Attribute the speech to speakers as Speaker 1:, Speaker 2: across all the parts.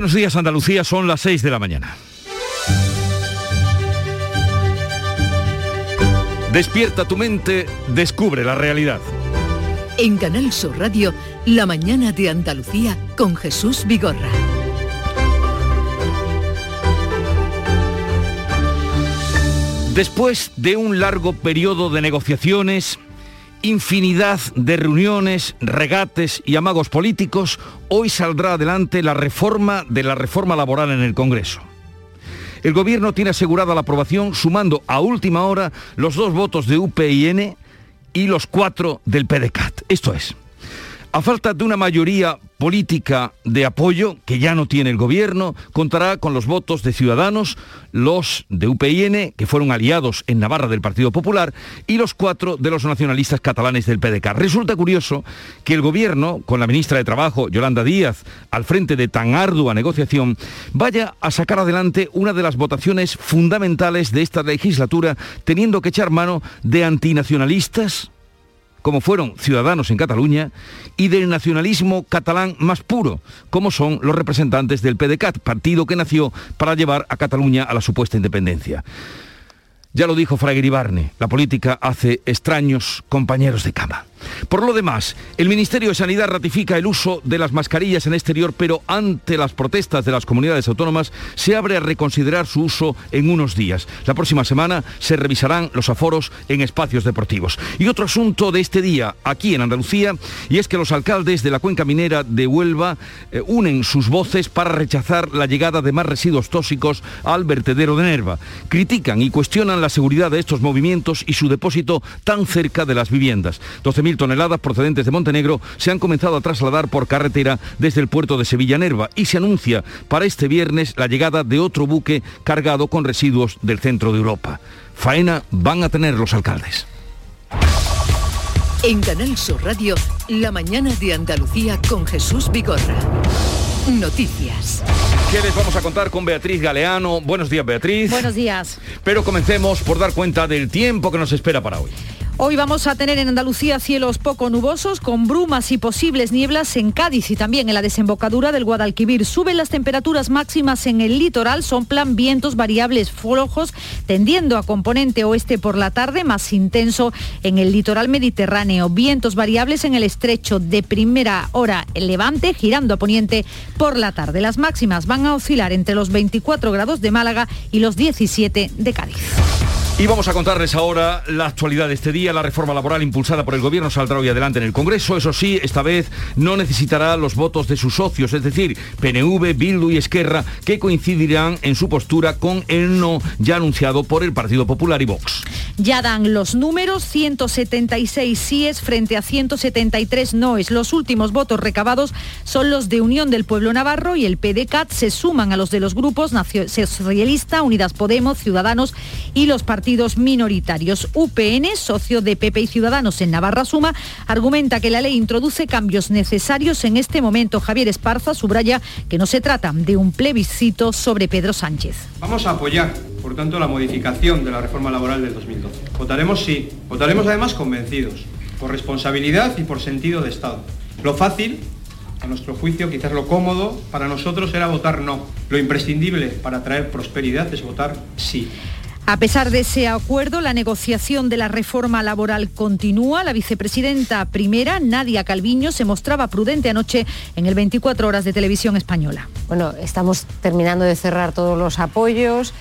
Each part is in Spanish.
Speaker 1: Buenos días Andalucía, son las 6 de la mañana. Despierta tu mente, descubre la realidad.
Speaker 2: En Canal Sur Radio, La mañana de Andalucía con Jesús Vigorra.
Speaker 1: Después de un largo periodo de negociaciones, infinidad de reuniones, regates y amagos políticos, hoy saldrá adelante la reforma de la reforma laboral en el Congreso. El Gobierno tiene asegurada la aprobación sumando a última hora los dos votos de UPN y los cuatro del PDCAT. Esto es, a falta de una mayoría política de apoyo que ya no tiene el gobierno, contará con los votos de Ciudadanos, los de UPN, que fueron aliados en Navarra del Partido Popular, y los cuatro de los nacionalistas catalanes del PDK. Resulta curioso que el gobierno, con la ministra de Trabajo, Yolanda Díaz, al frente de tan ardua negociación, vaya a sacar adelante una de las votaciones fundamentales de esta legislatura, teniendo que echar mano de antinacionalistas, como fueron ciudadanos en Cataluña, y del nacionalismo catalán más puro, como son los representantes del PDCAT, partido que nació para llevar a Cataluña a la supuesta independencia. Ya lo dijo Fraguer Barne, la política hace extraños compañeros de cama. Por lo demás, el Ministerio de Sanidad ratifica el uso de las mascarillas en exterior, pero ante las protestas de las comunidades autónomas se abre a reconsiderar su uso en unos días. La próxima semana se revisarán los aforos en espacios deportivos. Y otro asunto de este día aquí en Andalucía, y es que los alcaldes de la cuenca minera de Huelva eh, unen sus voces para rechazar la llegada de más residuos tóxicos al vertedero de Nerva. Critican y cuestionan la seguridad de estos movimientos y su depósito tan cerca de las viviendas toneladas procedentes de Montenegro se han comenzado a trasladar por carretera desde el puerto de Sevilla Nerva y se anuncia para este viernes la llegada de otro buque cargado con residuos del centro de Europa. Faena van a tener los alcaldes.
Speaker 2: En Canal Sur Radio, la mañana de Andalucía con Jesús Vigorra. Noticias.
Speaker 1: ¿Qué les vamos a contar con Beatriz Galeano? Buenos días, Beatriz.
Speaker 3: Buenos días.
Speaker 1: Pero comencemos por dar cuenta del tiempo que nos espera para hoy.
Speaker 3: Hoy vamos a tener en Andalucía cielos poco nubosos con brumas y posibles nieblas en Cádiz y también en la desembocadura del Guadalquivir. Suben las temperaturas máximas en el litoral, son plan vientos variables flojos tendiendo a componente oeste por la tarde, más intenso en el litoral mediterráneo. Vientos variables en el estrecho de primera hora el levante, girando a poniente por la tarde. Las máximas van a oscilar entre los 24 grados de Málaga y los 17 de Cádiz.
Speaker 1: Y vamos a contarles ahora la actualidad de este día. La reforma laboral impulsada por el Gobierno saldrá hoy adelante en el Congreso. Eso sí, esta vez no necesitará los votos de sus socios, es decir, PNV, Bildu y Esquerra, que coincidirán en su postura con el no ya anunciado por el Partido Popular y Vox.
Speaker 3: Ya dan los números, 176 síes frente a 173 noes. Los últimos votos recabados son los de Unión del Pueblo Navarro y el PDCAT se suman a los de los grupos Socialista, Unidas Podemos, Ciudadanos y los partidos minoritarios. UPN, socio de PP y Ciudadanos en Navarra Suma, argumenta que la ley introduce cambios necesarios en este momento. Javier Esparza subraya que no se trata de un plebiscito sobre Pedro Sánchez.
Speaker 4: Vamos a apoyar, por tanto, la modificación de la reforma laboral del 2012. Votaremos sí, votaremos además convencidos, por responsabilidad y por sentido de Estado. Lo fácil a nuestro juicio, quizás lo cómodo para nosotros era votar no. Lo imprescindible para traer prosperidad es votar sí.
Speaker 3: A pesar de ese acuerdo, la negociación de la reforma laboral continúa. La vicepresidenta primera, Nadia Calviño, se mostraba prudente anoche en el 24 horas de televisión española.
Speaker 5: Bueno, estamos terminando de cerrar todos los apoyos.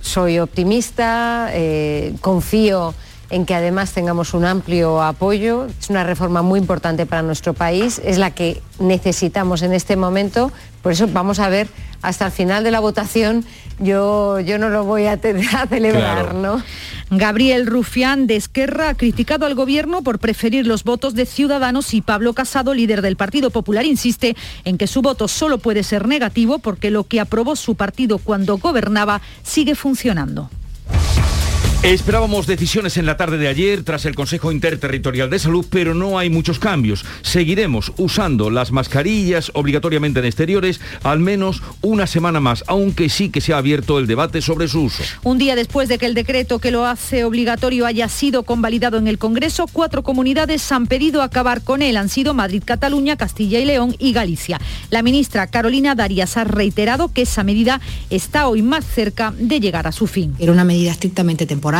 Speaker 5: Soy optimista, eh, confío en que además tengamos un amplio apoyo. Es una reforma muy importante para nuestro país, es la que necesitamos en este momento. Por eso vamos a ver hasta el final de la votación. Yo, yo no lo voy a, celebrar, ¿no?
Speaker 3: Gabriel Rufián de Esquerra ha criticado al gobierno por preferir los votos de Ciudadanos y Pablo Casado, líder del Partido Popular, insiste en que su voto solo puede ser negativo porque lo que aprobó su partido cuando gobernaba sigue funcionando.
Speaker 1: Esperábamos decisiones en la tarde de ayer tras el Consejo Interterritorial de Salud, pero no hay muchos cambios. Seguiremos usando las mascarillas obligatoriamente en exteriores al menos una semana más, aunque sí que se ha abierto el debate sobre su uso.
Speaker 3: Un día después de que el decreto que lo hace obligatorio haya sido convalidado en el Congreso, cuatro comunidades han pedido acabar con él. Han sido Madrid, Cataluña, Castilla y León y Galicia. La ministra Carolina Darias ha reiterado que esa medida está hoy más cerca de llegar a su fin.
Speaker 6: Era una medida estrictamente temporal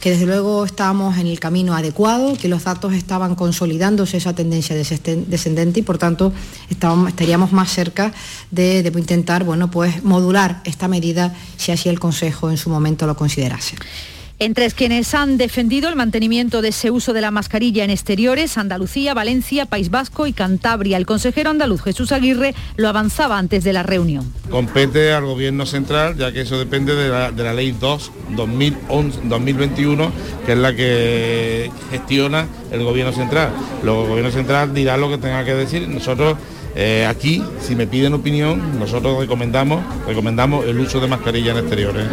Speaker 6: que desde luego estábamos en el camino adecuado, que los datos estaban consolidándose esa tendencia descendente y por tanto estaríamos más cerca de, de, intentar bueno, pues, modular esta medida si así el Consejo en su momento lo considerase.
Speaker 3: Entre quienes han defendido el mantenimiento de ese uso de la mascarilla en exteriores, Andalucía, Valencia, País Vasco y Cantabria. El consejero andaluz Jesús Aguirre lo avanzaba antes de la reunión.
Speaker 7: Compete al Gobierno Central, ya que eso depende de la, Ley 2 2021, que es la que gestiona el Gobierno Central. El Gobierno Central dirá lo que tenga que decir. Nosotros eh, aquí, si me piden opinión, nosotros recomendamos, recomendamos el uso de mascarilla en exteriores.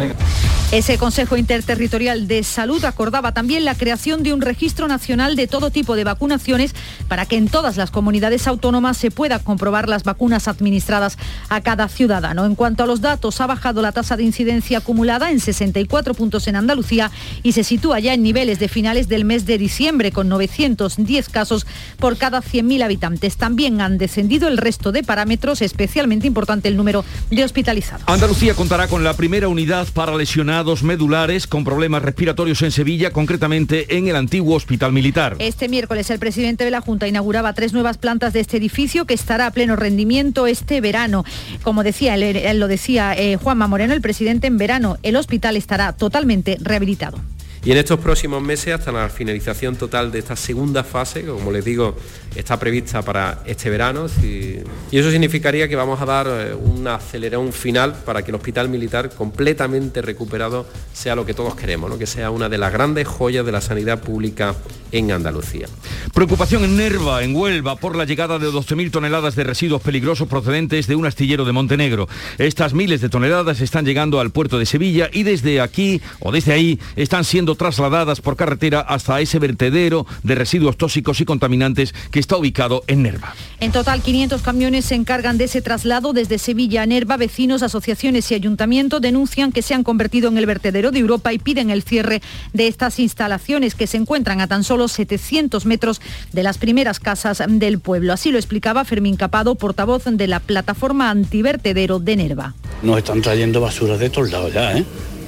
Speaker 3: Ese Consejo Interterritorial de Salud acordaba también la creación de un registro nacional de todo tipo de vacunaciones para que en todas las comunidades autónomas se pueda comprobar las vacunas administradas a cada ciudadano. En cuanto a los datos, ha bajado la tasa de incidencia acumulada en 64 puntos en Andalucía y se sitúa ya en niveles de finales del mes de diciembre con 910 casos por cada 100.000 habitantes. También han descendido el resto de parámetros, especialmente importante el número de hospitalizados.
Speaker 1: Andalucía contará con la primera unidad para lesionar medulares con problemas respiratorios en Sevilla, concretamente en el antiguo Hospital Militar.
Speaker 3: Este miércoles el presidente de la Junta inauguraba tres nuevas plantas de este edificio que estará a pleno rendimiento este verano. Como decía, él, lo decía eh, Juanma Moreno, el presidente en verano, el hospital estará totalmente rehabilitado.
Speaker 8: Y en estos próximos meses, hasta la finalización total de esta segunda fase, como les digo, está prevista para este verano, y eso significaría que vamos a dar eh, un acelerón final para que el Hospital Militar completamente recuperado sea lo que todos queremos, que sea una de las grandes joyas de la sanidad pública en Andalucía.
Speaker 1: Preocupación en Nerva, en Huelva, por la llegada de 12.000 toneladas de residuos peligrosos procedentes de un astillero de Montenegro. Estas miles de toneladas están llegando al puerto de Sevilla y desde aquí o desde ahí están siendo trasladadas por carretera hasta ese vertedero de residuos tóxicos y contaminantes que está ubicado en Nerva.
Speaker 3: En total, 500 camiones se encargan de ese traslado desde Sevilla a Nerva. Vecinos, asociaciones y ayuntamiento denuncian que se han convertido en el vertedero de Europa y piden el cierre de estas instalaciones que se encuentran a tan solo 700 metros de las primeras casas del pueblo. Así lo explicaba Fermín Capado, portavoz de la plataforma antivertedero de Nerva.
Speaker 9: Nos están trayendo basura de todos lados ya, ¿eh?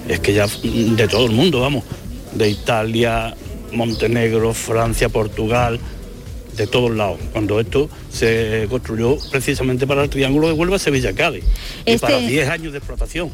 Speaker 9: Es que ya de todo el mundo, vamos de Italia, Montenegro, Francia, Portugal, de todos lados, cuando esto se construyó precisamente para el Triángulo de Huelva, Sevilla, Cádiz, y para 10 este años de explotación.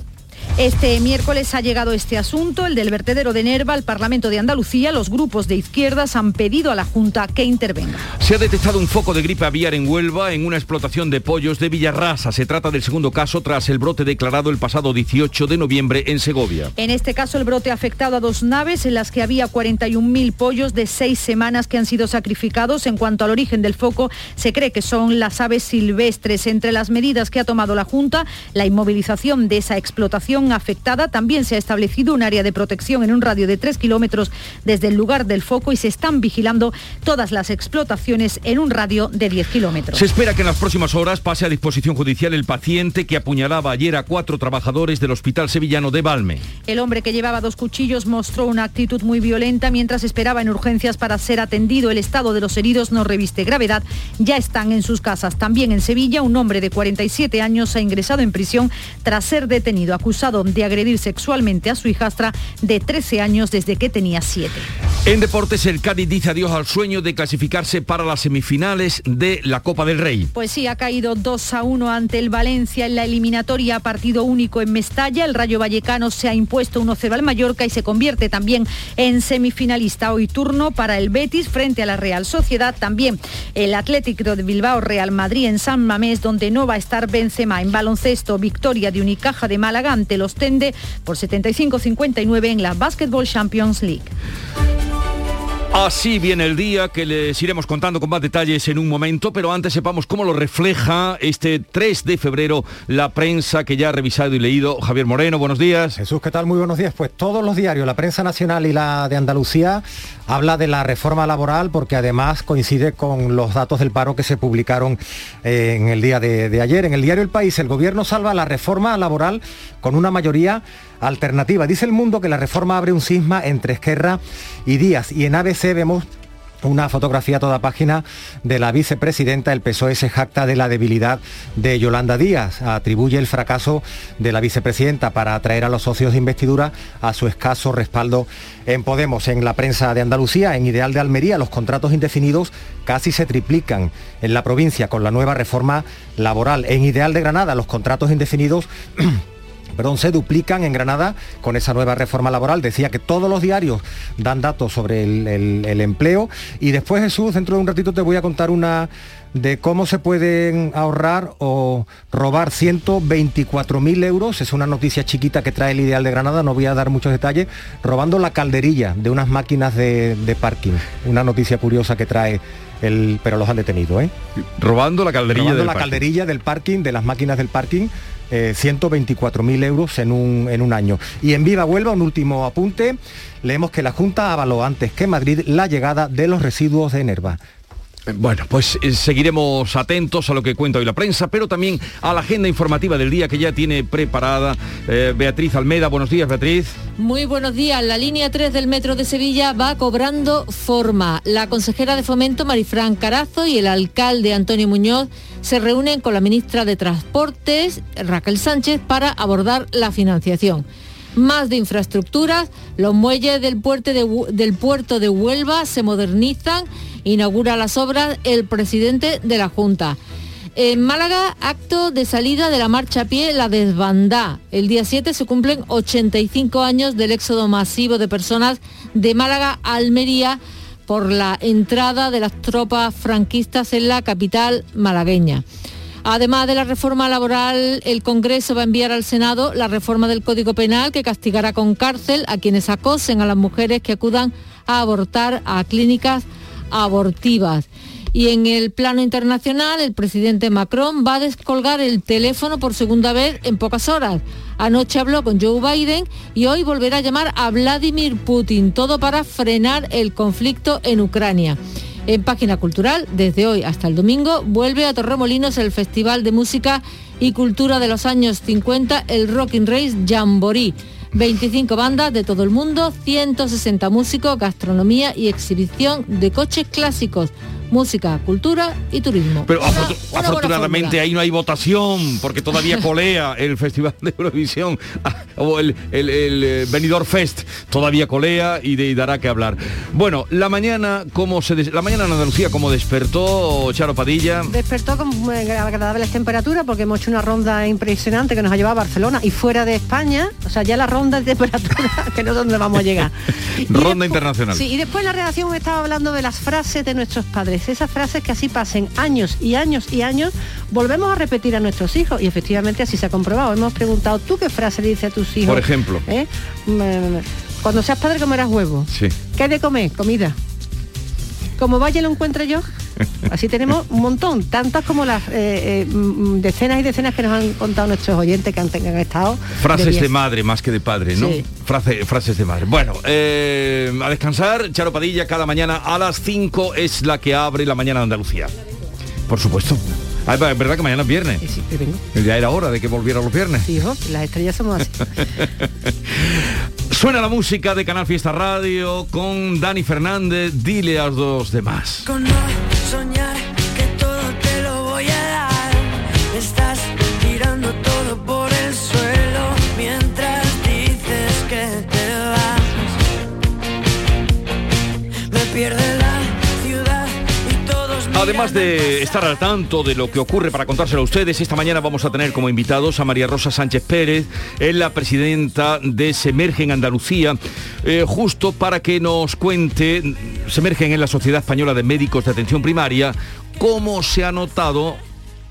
Speaker 3: Este miércoles ha llegado este asunto, el del vertedero de Nerva, al Parlamento de Andalucía. Los grupos de izquierdas han pedido a la Junta que intervenga.
Speaker 1: Se ha detectado un foco de gripe aviar en Huelva en una explotación de pollos de Villarrasa. Se trata del segundo caso tras el brote declarado el pasado 18 de noviembre en Segovia.
Speaker 3: En este caso, el brote ha afectado a dos naves en las que había 41.000 pollos de seis semanas que han sido sacrificados. En cuanto al origen del foco, se cree que son las aves silvestres. Entre las medidas que ha tomado la Junta, la inmovilización de esa explotación afectada. También se ha establecido un área de protección en un radio de 3 kilómetros desde el lugar del foco y se están vigilando todas las explotaciones en un radio de 10 kilómetros.
Speaker 1: Se espera que en las próximas horas pase a disposición judicial el paciente que apuñalaba ayer a cuatro trabajadores del Hospital Sevillano de Balme.
Speaker 3: El hombre que llevaba dos cuchillos mostró una actitud muy violenta mientras esperaba en urgencias para ser atendido. El estado de los heridos no reviste gravedad. Ya están en sus casas. También en Sevilla, un hombre de 47 años ha ingresado en prisión tras ser detenido acusado de agredir sexualmente a su hijastra de 13 años desde que tenía 7.
Speaker 1: En deportes, el Cádiz dice adiós al sueño de clasificarse para las semifinales de la Copa del Rey.
Speaker 3: Pues sí, ha caído 2 a 1 ante el Valencia en la eliminatoria partido único en Mestalla. El Rayo Vallecano se ha impuesto 1-0 al Mallorca y se convierte también en semifinalista. Hoy turno para el Betis frente a la Real Sociedad. También el Atlético de Bilbao Real Madrid en San Mamés, donde no va a estar Benzema. En baloncesto, victoria de Unicaja de Málaga ante los Tende por 75-59 en la Basketball Champions League.
Speaker 1: Así viene el día que les iremos contando con más detalles en un momento, pero antes sepamos cómo lo refleja este 3 de febrero la prensa que ya ha revisado y leído. Javier Moreno, buenos días.
Speaker 10: Jesús, ¿qué tal? Muy buenos días. Pues todos los diarios, la prensa nacional y la de Andalucía, habla de la reforma laboral porque además coincide con los datos del paro que se publicaron eh, en el día de, de ayer. En el diario El País, el gobierno salva la reforma laboral con una mayoría alternativa. Dice el mundo que la reforma abre un cisma entre Esquerra y Díaz. Y en ABC vemos una fotografía a toda página de la vicepresidenta. El PSOE se jacta de la debilidad de Yolanda Díaz. Atribuye el fracaso de la vicepresidenta para atraer a los socios de investidura a su escaso respaldo en Podemos. En la prensa de Andalucía, en Ideal de Almería, los contratos indefinidos casi se triplican en la provincia con la nueva reforma laboral. En Ideal de Granada, los contratos indefinidos perdón, se duplican en Granada con esa nueva reforma laboral. Decía que todos los diarios dan datos sobre el, el, el, empleo. Y después, Jesús, dentro de un ratito te voy a contar una de cómo se pueden ahorrar o robar 124.000 euros. Es una noticia chiquita que trae el Ideal de Granada, no voy a dar muchos detalles, robando la calderilla de unas máquinas de, de parking. Una noticia curiosa que trae el, pero los han detenido, ¿eh?
Speaker 1: Robando la calderilla
Speaker 10: Robando
Speaker 1: del
Speaker 10: la
Speaker 1: parking.
Speaker 10: calderilla del parking, de las máquinas del parking, eh, 124.000 euros en un, en un año. Y en Viva Huelva, un último apunte, leemos que la Junta avaló antes que Madrid la llegada de los residuos de Enerva.
Speaker 1: Bueno, pues eh, seguiremos atentos a lo que cuenta hoy la prensa, pero también a la agenda informativa del día que ya tiene preparada eh, Beatriz Almeda. Buenos días, Beatriz.
Speaker 11: Muy buenos días. La línea 3 del Metro de Sevilla va cobrando forma. La consejera de Fomento, Marifran Carazo, y el alcalde Antonio Muñoz se reúnen con la ministra de Transportes, Raquel Sánchez, para abordar la financiación. Más de infraestructuras, los muelles del puerto de, Huelva se modernizan, inaugura las obras el presidente de la Junta. En Málaga, acto de salida de la marcha a pie La Desbandá. El día 7 se cumplen 85 años del éxodo masivo de personas de Málaga a Almería por la entrada de las tropas franquistas en la capital malagueña. Además de la reforma laboral, el Congreso va a enviar al Senado la reforma del Código Penal que castigará con cárcel a quienes acosen a las mujeres que acudan a abortar a clínicas abortivas. Y en el plano internacional, el presidente Macron va a descolgar el teléfono por segunda vez en pocas horas. Anoche habló con Joe Biden y hoy volverá a llamar a Vladimir Putin, todo para frenar el conflicto en Ucrania. En Página Cultural, desde hoy hasta el domingo, vuelve a Torremolinos el Festival de Música y Cultura de los años 50, el Rocking Race Jamboree. 25 bandas de todo el mundo, 160 músicos, gastronomía y exhibición de coches clásicos música, cultura y turismo.
Speaker 1: Pero
Speaker 11: Una- una
Speaker 1: afortunadamente ahí no hay votación, porque todavía colea el Festival de Eurovisión ah, o el, el, el, eh, Benidorm Fest, todavía colea y, de- y dará que hablar. Bueno, la mañana, como se la mañana en Andalucía, como despertó Charo Padilla.
Speaker 12: Despertó con muy agradables temperaturas porque hemos hecho una ronda impresionante que nos ha llevado a Barcelona y fuera de España, o sea, ya la ronda de temperatura que no sé dónde vamos a llegar.
Speaker 1: Ronda internacional.
Speaker 12: Sí, y después la redacción estaba hablando de las frases de nuestros padres, esas frases que así pasen años y años y años, volvemos a repetir a nuestros hijos y efectivamente así se ha comprobado. Hemos preguntado, ¿tú qué frase le dices a tus hijos?
Speaker 1: Por ejemplo.
Speaker 12: ¿Eh? Mm, Cuando seas padre comerás huevo.
Speaker 1: Sí.
Speaker 12: ¿Qué hay de comer? Comida. Como vaya lo encuentre yo. Así tenemos un montón, tantas como las eh, eh, mm, decenas y decenas que nos han contado nuestros oyentes que han, que han estado.
Speaker 1: Frases de, madre más que de padre, ¿no?
Speaker 12: Sí.
Speaker 1: Frase- frases de madre. Bueno, eh, a descansar, Charo Padilla cada mañana a las 5 es la que abre la mañana de Andalucía. Por supuesto. Ah, es verdad que mañana es viernes.
Speaker 12: Sí, vengo.
Speaker 1: Ya era hora de que volviera los viernes.
Speaker 12: Sí, hijo, las estrellas somos así.
Speaker 1: Suena la música de Canal Fiesta Radio con Dani Fernández, dile a los demás. Además de estar al tanto de lo que ocurre para contárselo a ustedes, esta mañana vamos a tener como invitados a María Rosa Sánchez Pérez, es la presidenta de Semergen Andalucía, eh, justo para que nos cuente, Semergen en la Sociedad Española de Médicos de Atención Primaria, cómo se ha notado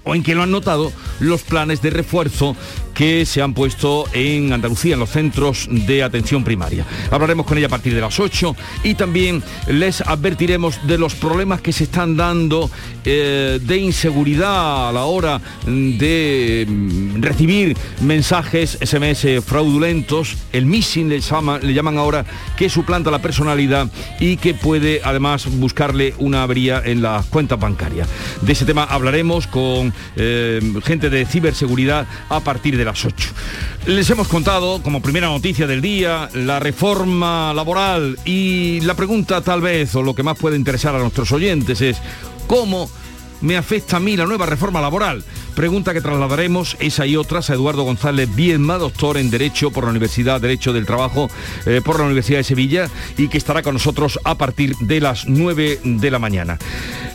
Speaker 1: o en que lo han notado los planes de refuerzo que se han puesto en Andalucía, en los centros de atención primaria. Hablaremos con ella a partir de las 8 y también les advertiremos de los problemas que se están dando eh, de inseguridad a la hora de mm, recibir mensajes SMS fraudulentos. El missing le, le llaman ahora que suplanta la personalidad y que puede además buscarle una avería en las cuentas bancarias. De ese tema hablaremos con eh, gente de ciberseguridad a partir de las 8. Les hemos contado como primera noticia del día la reforma laboral y la pregunta tal vez o lo que más puede interesar a nuestros oyentes es cómo me afecta a mí la nueva reforma laboral? Pregunta que trasladaremos esa y otras a Eduardo González Bienma, doctor en Derecho por la Universidad Derecho del Trabajo eh, por la Universidad de Sevilla y que estará con nosotros a partir de las 9 de la mañana.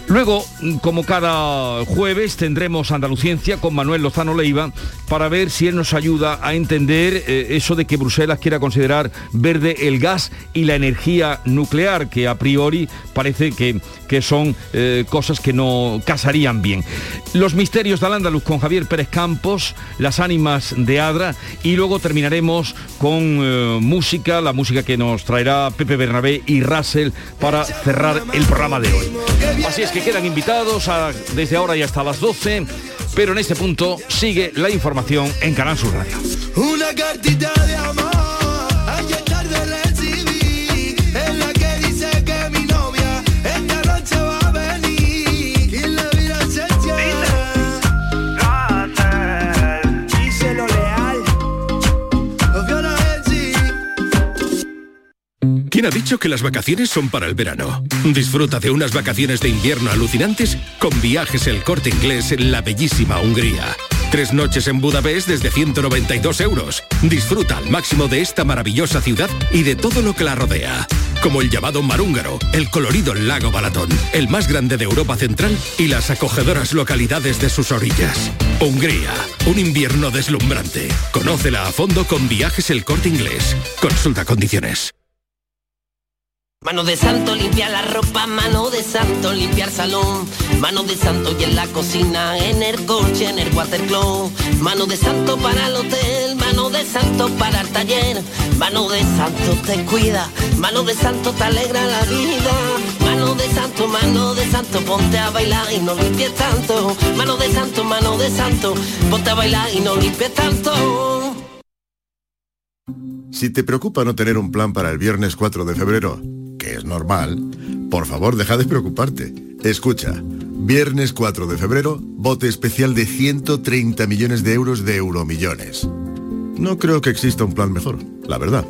Speaker 1: Luego, como cada jueves, tendremos Andaluciencia con Manuel Lozano Leiva para ver si él nos ayuda a entender eh, eso de que Bruselas quiera considerar verde el gas y la energía nuclear, que a priori parece que, que son eh, cosas que no casarían bien. Los misterios de Al-Ándalus con Javier Pérez Campos, las ánimas de Adra y luego terminaremos con eh, música, la música que nos traerá Pepe Bernabé y Russell para cerrar el programa de hoy. Así es que quedan invitados desde ahora y hasta las 12, pero en este punto sigue la información en Canal Sur Radio.
Speaker 13: Una cartita de amor,
Speaker 14: ¿Quién ha dicho que las vacaciones son para el verano? Disfruta de unas vacaciones de invierno alucinantes con viajes el corte inglés en la bellísima Hungría. Tres noches en Budapest desde 192 euros. Disfruta al máximo de esta maravillosa ciudad y de todo lo que la rodea. Como el llamado Marúngaro, el colorido lago Balatón, el más grande de Europa Central y las acogedoras localidades de sus orillas. Hungría, un invierno deslumbrante. Conócela a fondo con viajes el corte inglés. Consulta condiciones.
Speaker 15: Mano de santo limpia la ropa, mano de santo limpiar salón, mano de santo y en la cocina, en el coche, en el watercloak, mano de santo para el hotel, mano de santo para el taller, mano de santo te cuida, mano de santo te alegra la vida, mano de santo, mano de santo, ponte a bailar y no limpies tanto, mano de santo, mano de santo, ponte a bailar y no limpies tanto.
Speaker 16: Si te preocupa no tener un plan para el viernes 4 de febrero, que es normal, por favor deja de preocuparte. Escucha, viernes 4 de febrero, bote especial de 130 millones de euros de euromillones. No creo que exista un plan mejor, la verdad.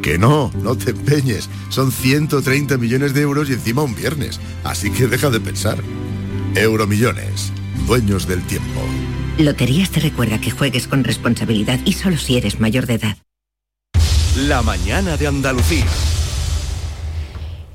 Speaker 16: Que no, no te empeñes. Son 130 millones de euros y encima un viernes. Así que deja de pensar. Euromillones, dueños del tiempo.
Speaker 17: Loterías te recuerda que juegues con responsabilidad y solo si eres mayor de edad.
Speaker 18: La mañana de Andalucía.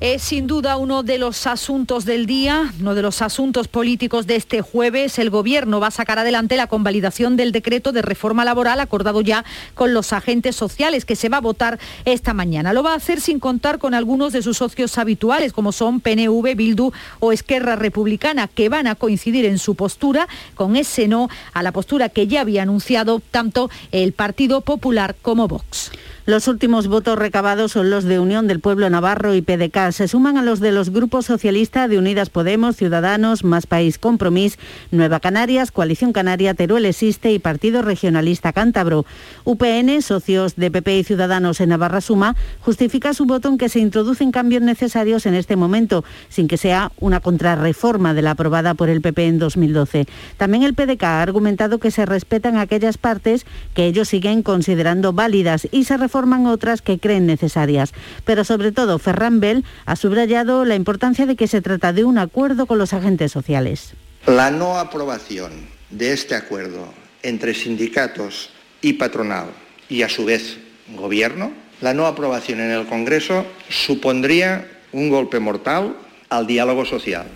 Speaker 3: Es sin duda uno de los asuntos del día, uno de los asuntos políticos de este jueves. El Gobierno va a sacar adelante la convalidación del decreto de reforma laboral acordado ya con los agentes sociales que se va a votar esta mañana. Lo va a hacer sin contar con algunos de sus socios habituales, como son PNV, Bildu o Esquerra Republicana, que van a coincidir en su postura con ese no a la postura que ya había anunciado tanto el Partido Popular como Vox.
Speaker 19: Los últimos votos recabados son los de Unión del Pueblo Navarro y PDK. Se suman a los de los grupos socialistas de Unidas Podemos, Ciudadanos, Más País Compromís, Nueva Canarias, Coalición Canaria, Teruel Existe y Partido Regionalista Cántabro. UPN, socios de PP y Ciudadanos en Navarra Suma, justifica su voto en que se introducen cambios necesarios en este momento, sin que sea una contrarreforma de la aprobada por el PP en 2012. También el PDK ha argumentado que se respetan aquellas partes que ellos siguen considerando válidas y se reforman otras que creen necesarias. Pero sobre todo, Ferran Bell ha subrayado la importancia de que se trata de un acuerdo con los agentes sociales.
Speaker 20: La no aprobación de este acuerdo entre sindicatos y patronal y a su vez gobierno, la no aprobación en el Congreso supondría un golpe mortal al diálogo social.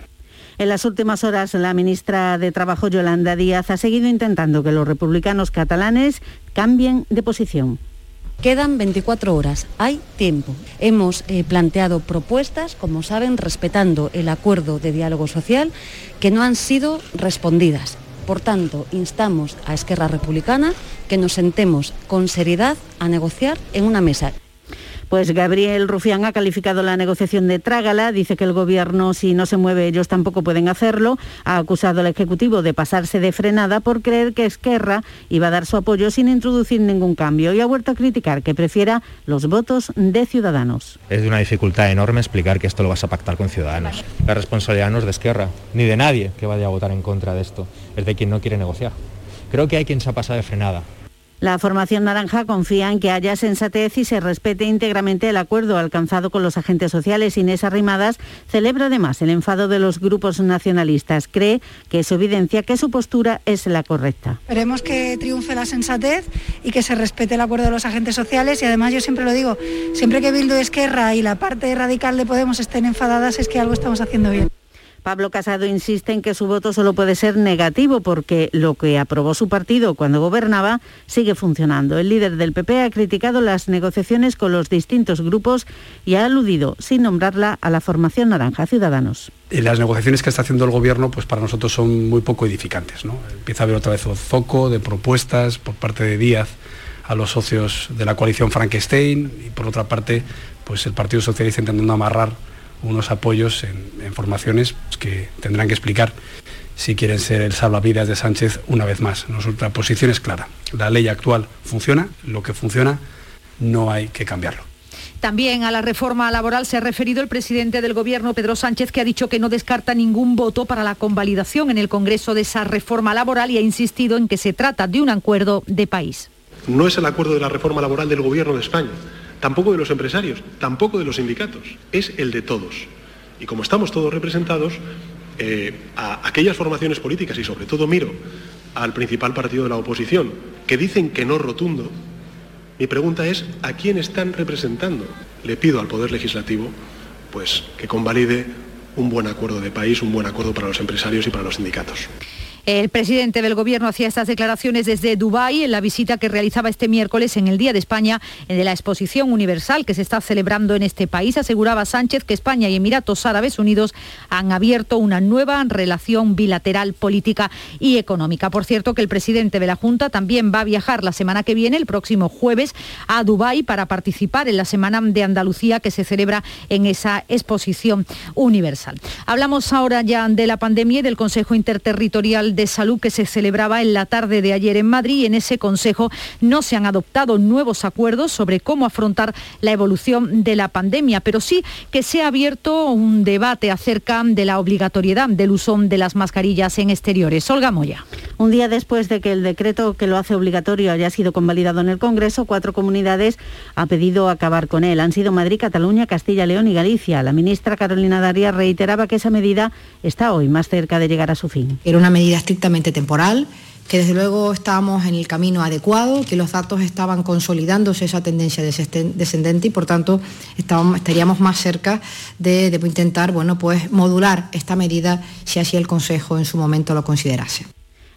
Speaker 19: En las últimas horas, la ministra de Trabajo, Yolanda Díaz, ha seguido intentando que los republicanos catalanes cambien de posición.
Speaker 21: Quedan 24 horas, hay tiempo. Hemos eh, planteado propuestas, como saben, respetando el acuerdo de diálogo social, que no han sido respondidas. Por tanto, instamos a Esquerra Republicana que nos sentemos con seriedad a negociar en una mesa.
Speaker 19: Pues Gabriel Rufián ha calificado la negociación de trágala, dice que el Gobierno, si no se mueve, ellos tampoco pueden hacerlo. Ha acusado al Ejecutivo de pasarse de frenada por creer que Esquerra iba a dar su apoyo sin introducir ningún cambio y ha vuelto a criticar que prefiera los votos de Ciudadanos.
Speaker 22: Es de una dificultad enorme explicar que esto lo vas a pactar con Ciudadanos. La responsabilidad no es de Esquerra, ni de nadie que vaya a votar en contra de esto, es de quien no quiere negociar. Creo que hay quien se ha pasado de frenada.
Speaker 19: La formación naranja confía en que haya sensatez y se respete íntegramente el acuerdo alcanzado con los agentes sociales. Inés Arrimadas celebra además el enfado de los grupos nacionalistas. Cree que eso evidencia que su postura es la correcta.
Speaker 23: Esperemos que triunfe la sensatez y que se respete el acuerdo de los agentes sociales y además yo siempre lo digo, siempre que Bildu Esquerra y la parte radical de Podemos estén enfadadas es que algo estamos haciendo bien.
Speaker 19: Pablo Casado insiste en que su voto solo puede ser negativo porque lo que aprobó su partido cuando gobernaba sigue funcionando. El líder del PP ha criticado las negociaciones con los distintos grupos y ha aludido, sin nombrarla, a la formación naranja Ciudadanos.
Speaker 24: Las negociaciones que está haciendo el gobierno pues para nosotros son muy poco edificantes. ¿no? Empieza a haber otra vez un foco de propuestas por parte de Díaz a los socios de la coalición Frankenstein y por otra parte pues el Partido Socialista intentando amarrar unos apoyos en, formaciones que tendrán que explicar si quieren ser el salvavidas de Sánchez una vez más. Nuestra posición es clara. La ley actual funciona, lo que funciona no hay que cambiarlo.
Speaker 3: También a la reforma laboral se ha referido el presidente del Gobierno, Pedro Sánchez, que ha dicho que no descarta ningún voto para la convalidación en el Congreso de esa reforma laboral y ha insistido en que se trata de un acuerdo de país.
Speaker 25: No es el acuerdo de la reforma laboral del Gobierno de España tampoco de los empresarios, tampoco de los sindicatos, es el de todos. Y como estamos todos representados, eh, a aquellas formaciones políticas, y sobre todo miro al principal partido de la oposición, que dicen que no rotundo, mi pregunta es, ¿a quién están representando? Le pido al Poder Legislativo pues, que convalide un buen acuerdo de país, un buen acuerdo para los empresarios y para los sindicatos.
Speaker 3: El presidente del Gobierno hacía estas declaraciones desde Dubái en la visita que realizaba este miércoles en el Día de España de la Exposición Universal que se está celebrando en este país. Aseguraba Sánchez que España y Emiratos Árabes Unidos han abierto una nueva relación bilateral política y económica. Por cierto, que el presidente de la Junta también va a viajar la semana que viene, el próximo jueves, a Dubái para participar en la Semana de Andalucía que se celebra en esa exposición universal. Hablamos ahora ya de la pandemia y del Consejo Interterritorial de Salud que se celebraba en la tarde de ayer en Madrid en ese Consejo no se han adoptado nuevos acuerdos sobre cómo afrontar la evolución de la pandemia, pero sí que se ha abierto un debate acerca de la obligatoriedad del uso de las mascarillas en exteriores. Olga Moya.
Speaker 19: Un día después de que el decreto que lo hace obligatorio haya sido convalidado en el Congreso, cuatro comunidades han pedido acabar con él. Han sido Madrid, Cataluña, Castilla, León y Galicia. La ministra Carolina Daria reiteraba que esa medida está hoy más cerca de llegar a su fin.
Speaker 6: Era una medida estrictamente temporal, que desde luego estábamos en el camino adecuado, que los datos estaban consolidándose esa tendencia descendente y por tanto estaríamos más cerca de, de intentar bueno, pues, modular esta medida si así el Consejo en su momento lo considerase.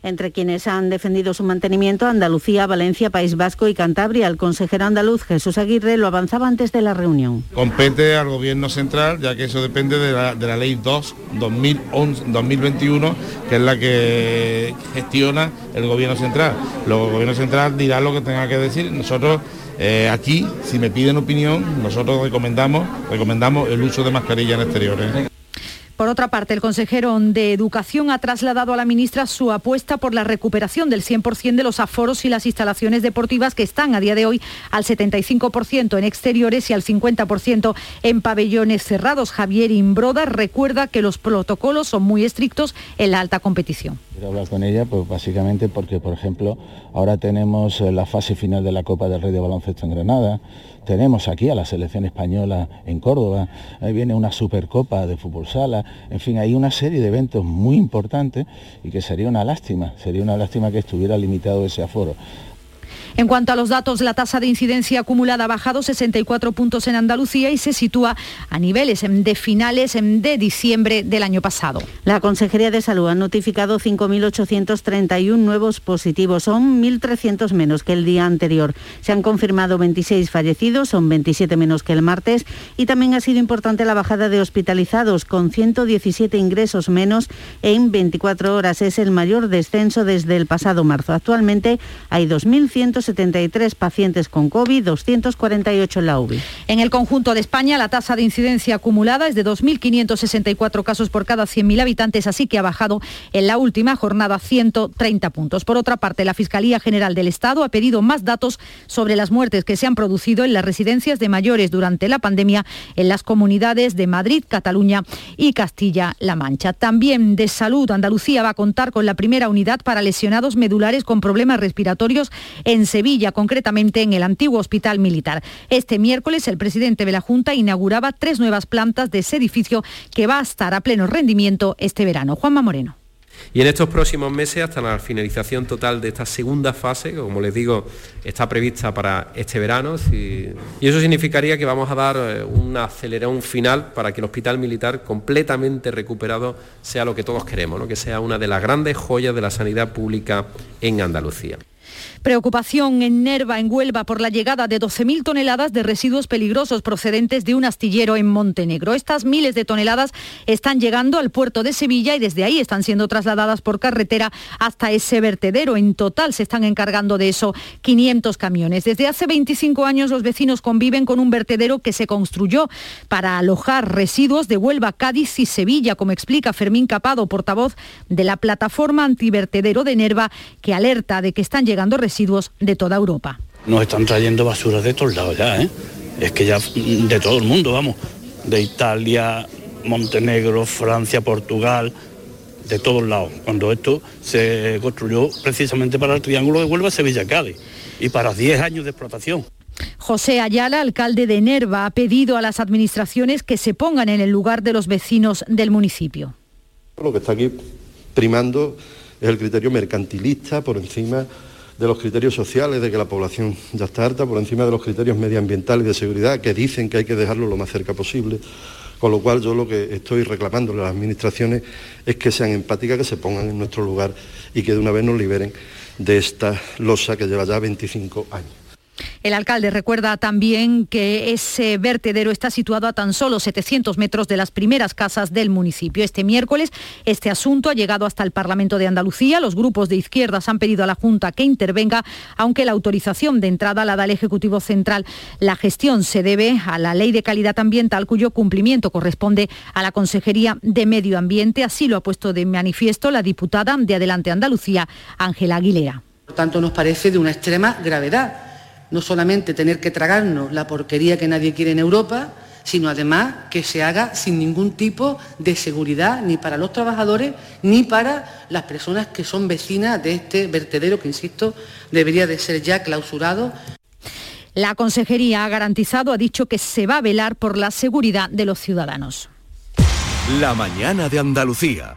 Speaker 19: Entre quienes han defendido su mantenimiento, Andalucía, Valencia, País Vasco y Cantabria. El consejero andaluz Jesús Aguirre lo avanzaba antes de la reunión.
Speaker 7: Compete al Gobierno Central, ya que eso depende de la, Ley 2 2021, que es la que gestiona el Gobierno Central. El Gobierno Central dirá lo que tenga que decir. Nosotros eh, aquí, si me piden opinión, nosotros recomendamos, recomendamos el uso de mascarilla en exteriores.
Speaker 3: Por otra parte, el consejero de Educación ha trasladado a la ministra su apuesta por la recuperación del 100% de los aforos y las instalaciones deportivas que están a día de hoy al 75% en exteriores y al 50% en pabellones cerrados. Javier Imbroda recuerda que los protocolos son muy estrictos en la alta competición.
Speaker 26: Quiero hablar con ella, pues básicamente porque, por ejemplo, ahora tenemos eh, la fase final de la Copa del Rey de Baloncesto en Granada, tenemos aquí a la selección española en Córdoba, ahí viene una supercopa de fútbol sala, en fin, hay una serie de eventos muy importantes y que sería una lástima, sería una lástima que estuviera limitado ese aforo.
Speaker 3: En cuanto a los datos, la tasa de incidencia acumulada ha bajado 64 puntos en Andalucía y se sitúa a niveles de finales de diciembre del año pasado.
Speaker 19: La Consejería de Salud ha notificado 5.831 nuevos positivos, son 1.300 menos que el día anterior. Se han confirmado 26 fallecidos, son 27 menos que el martes y también ha sido importante la bajada de hospitalizados, con 117 ingresos menos en 24 horas. Es el mayor descenso desde el pasado marzo. Actualmente hay 2.173 pacientes con COVID, 248 en la UBI.
Speaker 3: En el conjunto de España, la tasa de incidencia acumulada es de 2.564 casos por cada 100.000 habitantes, así que ha bajado en la última jornada 130 puntos. Por otra parte, la Fiscalía General del Estado ha pedido más datos sobre las muertes que se han producido en las residencias de mayores durante la pandemia en las comunidades de Madrid, Cataluña y Castilla-La Mancha. También de salud, Andalucía va a contar con la primera unidad para lesionados medulares con problemas respiratorios en Sevilla, concretamente en el antiguo Hospital Militar. Este miércoles el presidente de la Junta inauguraba tres nuevas plantas de ese edificio que va a estar a pleno rendimiento este verano. Juanma Moreno.
Speaker 27: Y en estos próximos meses, hasta la finalización total de esta segunda fase, que como les digo, está prevista para este verano, y eso significaría que vamos a dar eh, un acelerón final para que el Hospital Militar completamente recuperado sea lo que todos queremos, que sea una de las grandes joyas de la sanidad pública en Andalucía.
Speaker 3: Preocupación en Nerva, en Huelva, por la llegada de 12.000 toneladas de residuos peligrosos procedentes de un astillero en Montenegro. Estas miles de toneladas están llegando al puerto de Sevilla y desde ahí están siendo trasladadas por carretera hasta ese vertedero. En total se están encargando de eso 500 camiones. Desde hace 25 años los vecinos conviven con un vertedero que se construyó para alojar residuos de Huelva, Cádiz y Sevilla, como explica Fermín Capado, portavoz de la plataforma antivertedero de Nerva, que alerta de que están llegando residuos de toda Europa.
Speaker 28: Nos están trayendo basura de todos lados ya, ¿eh? Es que ya de todo el mundo, vamos. De Italia, Montenegro, Francia, Portugal, de todos lados. Cuando esto se construyó precisamente para el Triángulo de Huelva, Sevilla, Cádiz, y para 10 años de explotación.
Speaker 3: José Ayala, alcalde de Nerva, ha pedido a las administraciones que se pongan en el lugar de los vecinos del municipio.
Speaker 29: Lo que está aquí primando es el criterio mercantilista por encima de los criterios sociales, de que la población ya está harta, por encima de los criterios medioambientales y de seguridad, que dicen que hay que dejarlo lo más cerca posible. Con lo cual yo lo que estoy reclamando a las administraciones es que sean empáticas, que se pongan en nuestro lugar y que de una vez nos liberen de esta losa que lleva ya 25 años.
Speaker 3: El alcalde recuerda también que ese vertedero está situado a tan solo 700 metros de las primeras casas del municipio. Este miércoles este asunto ha llegado hasta el Parlamento de Andalucía. Los grupos de izquierdas han pedido a la Junta que intervenga, aunque la autorización de entrada la da el Ejecutivo Central. La gestión se debe a la Ley de Calidad Ambiental, cuyo cumplimiento corresponde a la Consejería de Medio Ambiente. Así lo ha puesto de manifiesto la diputada de Adelante Andalucía, Ángela Aguilera.
Speaker 30: Por tanto, nos parece de una extrema gravedad no solamente tener que tragarnos la porquería que nadie quiere en Europa, sino además que se haga sin ningún tipo de seguridad ni para los trabajadores ni para las personas que son vecinas de este vertedero que, insisto, debería de ser ya clausurado.
Speaker 3: La Consejería ha garantizado, ha dicho que se va a velar por la seguridad de los ciudadanos.
Speaker 18: La mañana de Andalucía.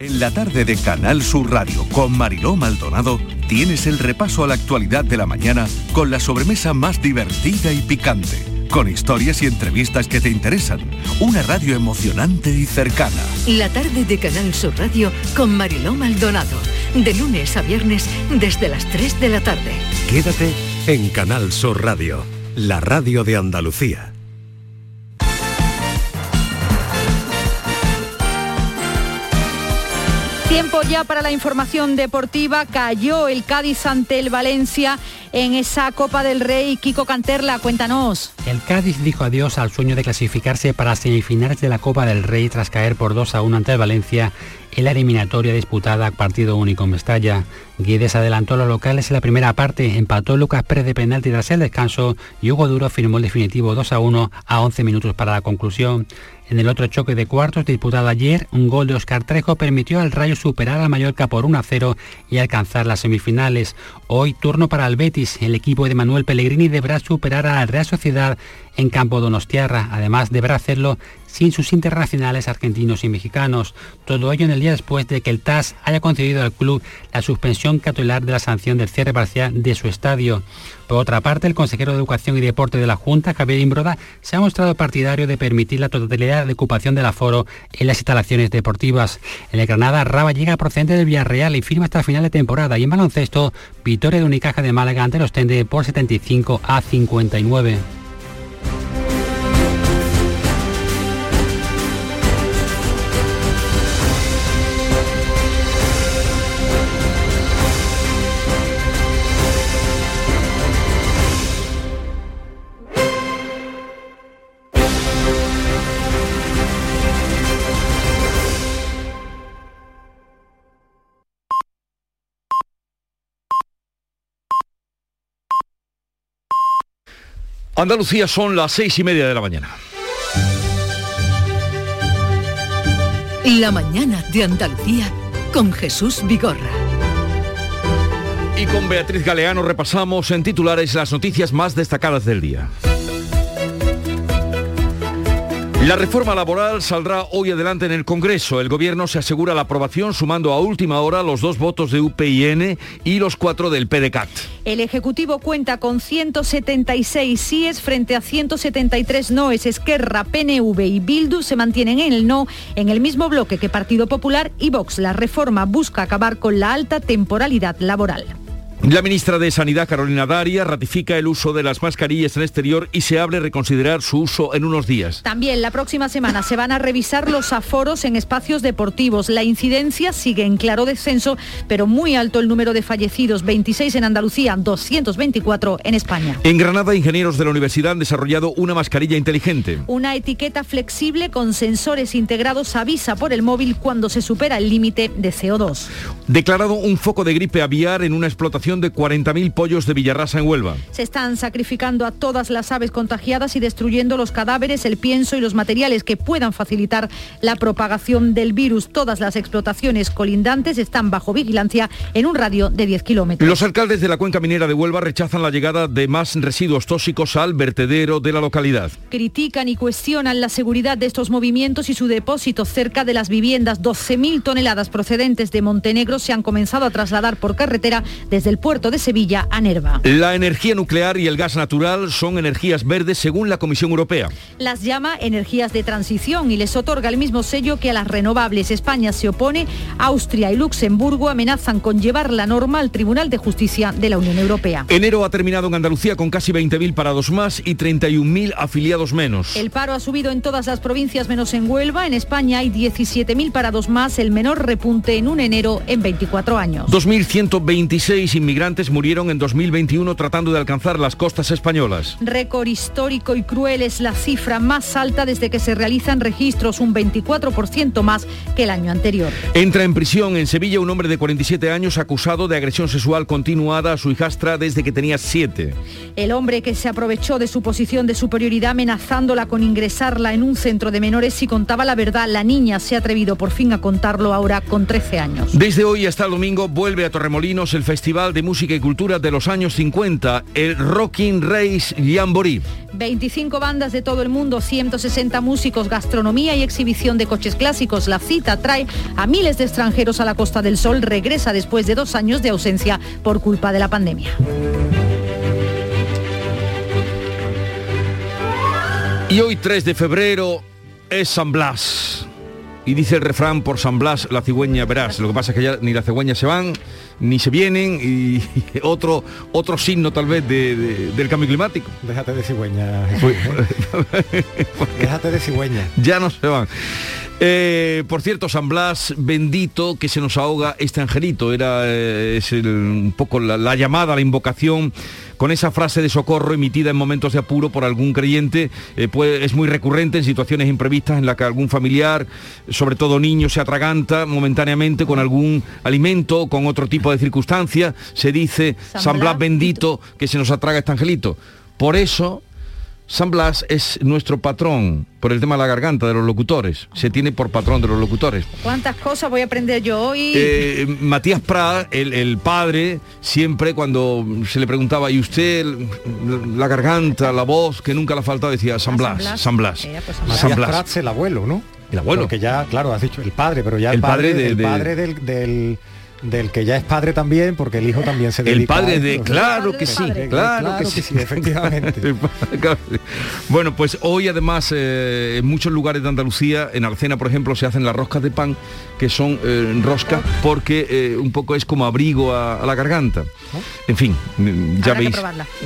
Speaker 18: En la tarde de Canal Sur Radio con Mariló Maldonado tienes el repaso a la actualidad de la mañana con la sobremesa más divertida y picante, con historias y entrevistas que te interesan. Una radio emocionante y cercana.
Speaker 31: La tarde de Canal Sur Radio con Mariló Maldonado, de lunes a viernes desde las 3 de la tarde.
Speaker 18: Quédate en Canal Sur Radio, la radio de Andalucía.
Speaker 3: Tiempo ya para la información deportiva. Cayó el Cádiz ante el Valencia En esa Copa del Rey, Kiko Canterla, cuéntanos.
Speaker 32: El Cádiz dijo adiós al sueño de clasificarse para semifinales de la Copa del Rey tras caer por 2 a 1 ante el Valencia en la eliminatoria disputada a partido único en Mestalla. Guedes adelantó a los locales en la primera parte, empató Lucas Pérez de penalti tras el descanso y Hugo Duro firmó el definitivo 2 a 1 a 11 minutos para la conclusión. En el otro choque de cuartos disputado ayer, un gol de Oscar Trejo permitió al Rayo superar al Mallorca por 1 a 0 y alcanzar las semifinales. Hoy turno para el Betis. El equipo de Manuel Pellegrini deberá superar a Real Sociedad en campo Donostiarra. Además, deberá hacerlo sin sus internacionales argentinos y mexicanos. Todo ello en el día después de que el TAS haya concedido al club la suspensión cautelar de la sanción del cierre parcial de su estadio. Por otra parte, el consejero de Educación y Deporte de la Junta, Javier Imbroda, se ha mostrado partidario de permitir la totalidad de ocupación del aforo en las instalaciones deportivas. En el Granada, Raba llega procedente del Villarreal y firma hasta final de temporada. Y en baloncesto, victoria de Unicaja de Málaga ante los Tende por 75 a 59.
Speaker 1: Andalucía son las seis y media de la mañana.
Speaker 31: La mañana de Andalucía con Jesús Vigorra.
Speaker 1: Y con Beatriz Galeano repasamos en titulares las noticias más destacadas del día. La reforma laboral saldrá hoy adelante en el Congreso. El Gobierno se asegura la aprobación sumando a última hora los dos votos de UPIN y los cuatro del PDCAT.
Speaker 3: El Ejecutivo cuenta con 176 síes frente a 173 noes. Esquerra, PNV y Bildu se mantienen en el no en el mismo bloque que Partido Popular y Vox. La reforma busca acabar con la alta temporalidad laboral.
Speaker 1: La ministra de Sanidad, Carolina Daria, ratifica el uso de las mascarillas en exterior y se abre reconsiderar su uso en unos días.
Speaker 3: También la próxima semana se van a revisar los aforos en espacios deportivos. La incidencia sigue en claro descenso, pero muy alto el número de fallecidos, 26 en Andalucía, 224 en España.
Speaker 1: En Granada, ingenieros de la universidad han desarrollado una mascarilla inteligente.
Speaker 3: Una etiqueta flexible con sensores integrados avisa por el móvil cuando se supera el límite de CO2.
Speaker 1: Declarado un foco de gripe aviar en una explotación de 40.000 pollos de Villarrasa en Huelva.
Speaker 3: Se están sacrificando a todas las aves contagiadas y destruyendo los cadáveres, el pienso y los materiales que puedan facilitar la propagación del virus. Todas las explotaciones colindantes están bajo vigilancia en un radio de 10 kilómetros.
Speaker 1: Los alcaldes de la cuenca minera de Huelva rechazan la llegada de más residuos tóxicos al vertedero de la localidad.
Speaker 3: Critican y cuestionan la seguridad de estos movimientos y su depósito cerca de las viviendas. 12.000 toneladas procedentes de Montenegro se han comenzado a trasladar por carretera desde el puerto de Sevilla a Nerva.
Speaker 1: La energía nuclear y el gas natural son energías verdes según la Comisión Europea.
Speaker 3: Las llama energías de transición y les otorga el mismo sello que a las renovables. España se opone, Austria y Luxemburgo amenazan con llevar la norma al Tribunal de Justicia de la Unión Europea.
Speaker 1: Enero ha terminado en Andalucía con casi 20.000 parados más y 31.000 afiliados menos.
Speaker 3: El paro ha subido en todas las provincias menos en Huelva. En España hay 17.000 parados más, el menor repunte en un enero en 24 años.
Speaker 1: 2.126 inmigrantes murieron en 2021 tratando de alcanzar las costas españolas.
Speaker 3: Récord histórico y cruel es la cifra más alta desde que se realizan registros, un 24% más que el año anterior.
Speaker 1: Entra en prisión en Sevilla un hombre de 47 años acusado de agresión sexual continuada a su hijastra desde que tenía 7.
Speaker 3: El hombre que se aprovechó de su posición de superioridad amenazándola con ingresarla en un centro de menores si contaba la verdad, la niña se ha atrevido por fin a contarlo ahora con 13 años.
Speaker 1: Desde hoy hasta el domingo vuelve a Torremolinos el Festival de Música y Cultura de los años 50, el Rocking Race Jamboree.
Speaker 3: 25 bandas de todo el mundo, 160 músicos, gastronomía y exhibición de coches clásicos. La cita trae a miles de extranjeros a la Costa del Sol, regresa después de dos años de ausencia por culpa de la pandemia.
Speaker 1: Y hoy 3 de febrero es San Blas. Y dice el refrán, por San Blas la cigüeña verás. Lo que pasa es que ya ni las cigüeñas se van, ni se vienen, y otro, otro signo tal vez de- de- del cambio climático.
Speaker 10: Déjate de cigüeña. Déjate de cigüeña.
Speaker 1: ya no se van. Eh, por cierto, San Blas, bendito que se nos ahoga este angelito. Era eh, es el- un poco la, la llamada, la invocación con esa frase de socorro emitida en momentos de apuro por algún creyente. eh, es muy recurrente en situaciones imprevistas en las que algún familiar, sobre todo niño, se atraganta momentáneamente con algún alimento o con otro tipo de circunstancia. Se dice,
Speaker 3: San
Speaker 1: Blas, bendito que se nos atraga este angelito. Por eso... San Blas es nuestro patrón por el tema de la garganta de los locutores. Se tiene por patrón de los locutores.
Speaker 3: ¿Cuántas cosas voy a aprender yo hoy?
Speaker 1: Eh, Matías Prat, el, el padre, siempre cuando se le preguntaba, ¿y usted la garganta, la voz, que nunca le ha faltado? Decía, San Blas, San Blas. San
Speaker 10: Matías
Speaker 1: Blas.
Speaker 10: Prats, el abuelo, ¿no?
Speaker 1: El abuelo.
Speaker 10: Porque ya, claro, has dicho el padre, pero ya el,
Speaker 1: El padre de-
Speaker 10: el
Speaker 1: de-
Speaker 10: padre del, del, del que ya es padre también, porque el hijo también se
Speaker 1: El
Speaker 10: dedica
Speaker 1: padre
Speaker 10: a
Speaker 1: de,
Speaker 10: esto.
Speaker 1: claro que sí, claro, que sí,
Speaker 10: efectivamente.
Speaker 1: bueno, pues hoy además eh, en muchos lugares de Andalucía, en Arcena por ejemplo, se hacen las roscas de pan, que son eh, roscas porque eh, un poco es como abrigo a, a la garganta. En fin, mm, ya
Speaker 3: Habrá
Speaker 1: veis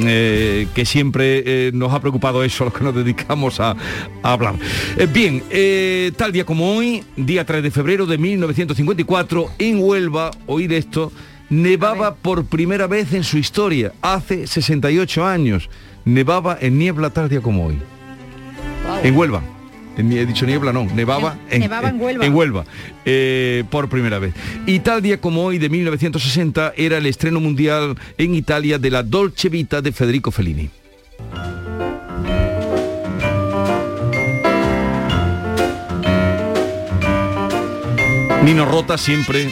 Speaker 1: eh, que siempre eh, nos ha preocupado eso a lo que nos dedicamos a, a hablar. Eh, bien, eh, tal día como hoy, día 3 de febrero de 1954, en Huelva, oír esto, nevaba por primera vez en su historia, hace 68 años. Nevaba en niebla tal día como hoy. En Huelva. En- He dicho niebla, no, nevaba,
Speaker 3: Ne- nevaba en Huelva.
Speaker 1: En Huelva, eh, por primera vez. Y tal día como hoy, de 1960, era el estreno mundial en Italia de la Dolce Vita de Federico Fellini. Nino Rota siempre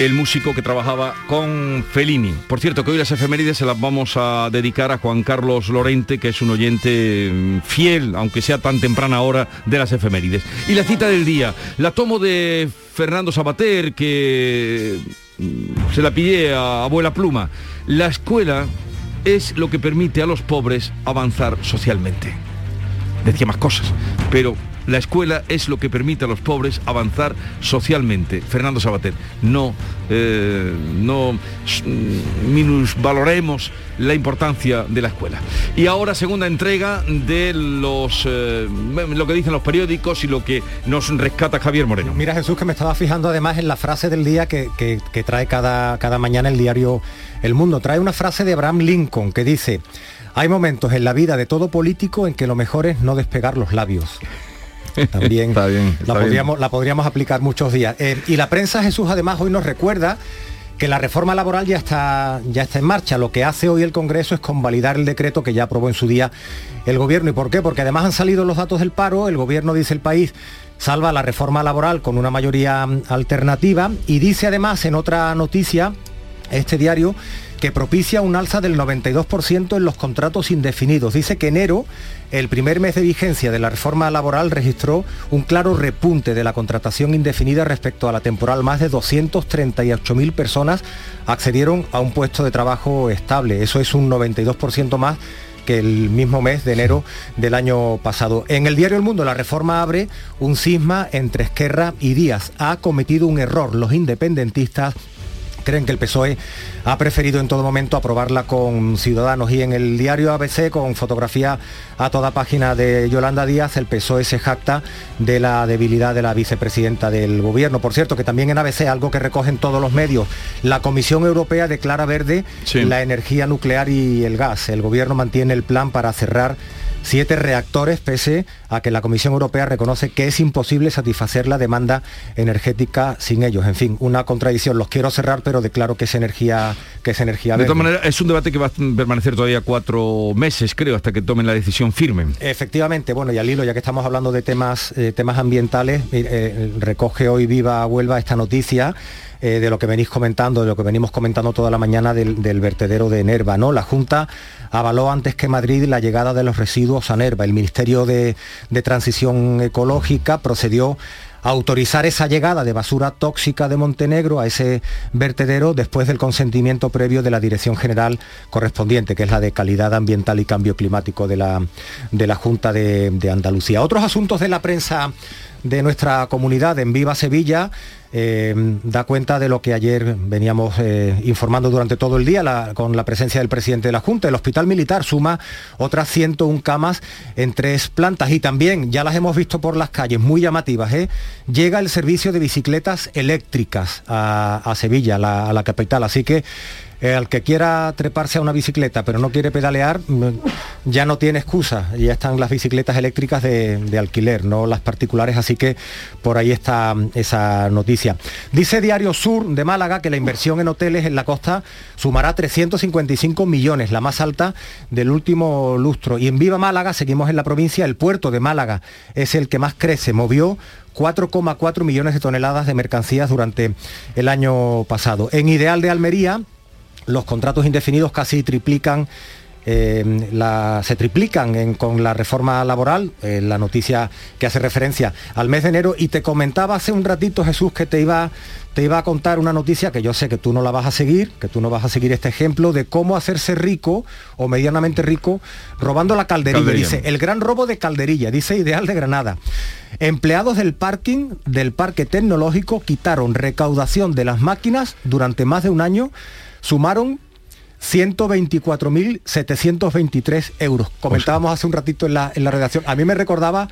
Speaker 1: el músico que trabajaba con Fellini. Por cierto, que hoy las efemérides se las vamos a dedicar a Juan Carlos Lorente, que es un oyente mm, fiel, aunque sea tan temprana hora, de las efemérides. Y la cita del día, la tomo de Fernando Sabater, que mm, se la pillé a abuela pluma. La escuela es lo que permite a los pobres avanzar socialmente decía más cosas, pero la escuela es lo que permite a los pobres avanzar socialmente. Fernando Sabater, no, eh, no mm, minusvaloremos la importancia de la escuela. Y ahora segunda entrega de los eh, lo que dicen los periódicos y lo que nos rescata Javier Moreno.
Speaker 10: Mira Jesús que me estaba fijando además en la frase del día que, que- que trae cada, cada mañana el diario El Mundo. Trae una frase de Abraham Lincoln que dice, hay momentos en la vida de todo político en que lo mejor es no despegar los labios. También
Speaker 1: Está bien, está
Speaker 10: la,
Speaker 1: bien.
Speaker 10: podríamos, la podríamos aplicar muchos días. Eh, y la prensa Jesús además hoy nos recuerda que la reforma laboral ya está, ya está en marcha. Lo que hace hoy el Congreso es convalidar el decreto que ya aprobó en su día el Gobierno. ¿Y por qué? Porque además han salido los datos del paro, el Gobierno dice el país salva la reforma laboral con una mayoría mm, alternativa y dice además en otra noticia este diario que propicia un alza del 92% en los contratos indefinidos. Dice que enero, el primer mes de vigencia de la reforma laboral, registró un claro repunte de la contratación indefinida respecto a la temporal. Más de 238.000 personas accedieron a un puesto de trabajo estable. Eso es un 92% más que el mismo mes de enero del año pasado. En el diario El Mundo la reforma abre un cisma entre Esquerra y Díaz. Ha cometido un error. Los independentistas creen que el PSOE ha preferido en todo momento aprobarla con Ciudadanos y en el diario ABC con fotografía a toda página de Yolanda Díaz el PSOE se jacta de la debilidad de la vicepresidenta del gobierno. Por cierto, que también en ABC, algo que recogen todos los medios, la Comisión Europea declara verde la energía nuclear y el gas. El gobierno mantiene el plan para cerrar siete reactores pese a que la Comisión Europea reconoce que es imposible satisfacer la demanda energética sin ellos. En fin, una contradicción. Los quiero cerrar, pero declaro que es energía, que es energía
Speaker 1: De
Speaker 10: verde.
Speaker 1: todas maneras, es un debate que va a permanecer todavía cuatro meses, creo, hasta que tomen la decisión firme.
Speaker 10: Efectivamente, bueno, y al hilo, ya que estamos hablando de temas, eh, temas ambientales, eh, eh, recoge hoy Viva Huelva esta noticia eh, de lo que venís comentando, de lo que venimos comentando toda la mañana del, del vertedero de Nerva. ¿no? La Junta avaló antes que Madrid la llegada de los residuos a Nerva. El Ministerio de, de Transición Ecológica procedió a autorizar esa llegada de basura tóxica de Montenegro a ese vertedero después del consentimiento previo de la Dirección General correspondiente, que es la de Calidad Ambiental y Cambio Climático de la, de la Junta de, de Andalucía. Otros asuntos de la prensa de nuestra comunidad en Viva Sevilla eh, da cuenta de lo que ayer veníamos eh, informando durante todo el día con la presencia del presidente de la Junta. El Hospital Militar suma otras 101 camas en tres plantas y también ya las hemos visto por las calles, muy llamativas, ¿eh? llega el servicio de bicicletas eléctricas a, Sevilla, a la capital. Así que eh, al que quiera treparse a una bicicleta pero no quiere pedalear, mm, ya no tiene excusa. Ya están las bicicletas eléctricas de, alquiler, no las particulares, así que por ahí está mm, esa noticia. Dice Diario Sur de Málaga que la inversión en hoteles en la costa sumará 355 millones, la más alta del último lustro. Y en Viva Málaga, seguimos en la provincia, el puerto de Málaga es el que más crece, movió 4,4 millones de toneladas de mercancías durante el año pasado. En Ideal de Almería, los contratos indefinidos casi triplican eh, se triplican con la reforma laboral, eh, la noticia que hace referencia al mes de enero, y te comentaba hace un ratito, Jesús, que te iba, te iba a contar una noticia que yo sé que tú no la vas a seguir, que tú no vas a seguir este ejemplo de cómo hacerse rico o medianamente rico robando la calderilla. Dice, el gran robo de calderilla, dice Ideal de Granada. Empleados del parking del parque tecnológico quitaron recaudación de las máquinas durante más de un año sumaron 124.723 euros. Comentábamos hace un ratito en la, en la redacción. A mí me recordaba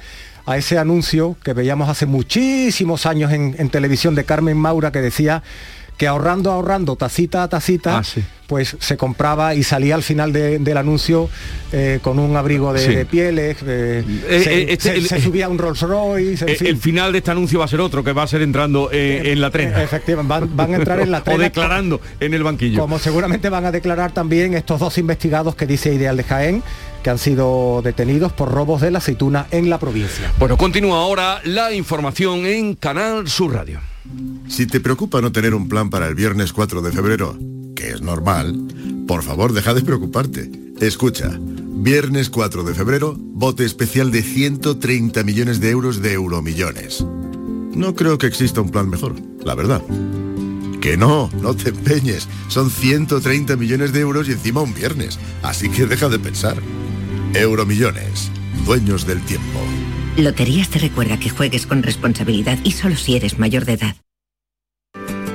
Speaker 10: a ese anuncio que veíamos hace muchísimos años en, en televisión de Carmen Maura que decía que ahorrando, ahorrando, tacita a tacita, ah, pues se compraba y salía al final del anuncio eh, con un abrigo de, pieles, eh, eh, este, se, subía un Rolls Royce.
Speaker 33: El final de este anuncio va a ser otro, que va a ser entrando en la tren.
Speaker 10: Efectivamente, van, a entrar en la tren.
Speaker 33: o declarando en el banquillo.
Speaker 10: Como seguramente van a declarar también estos dos investigados que dice Ideal de Jaén, que han sido detenidos por robos de la aceituna en la provincia.
Speaker 33: Bueno, continúa ahora la información en Canal Sur Radio.
Speaker 34: Si te preocupa no tener un plan para el viernes 4 de febrero, que es normal, por favor deja de preocuparte. Escucha, viernes 4 de febrero, bote especial de 130 millones de euros de euromillones. No creo que exista un plan mejor, la verdad. Que no, no te empeñes. Son 130 millones de euros y encima un viernes. Así que deja de pensar. Euromillones, dueños del tiempo.
Speaker 35: Loterías te recuerda que juegues con responsabilidad y solo si eres mayor de edad.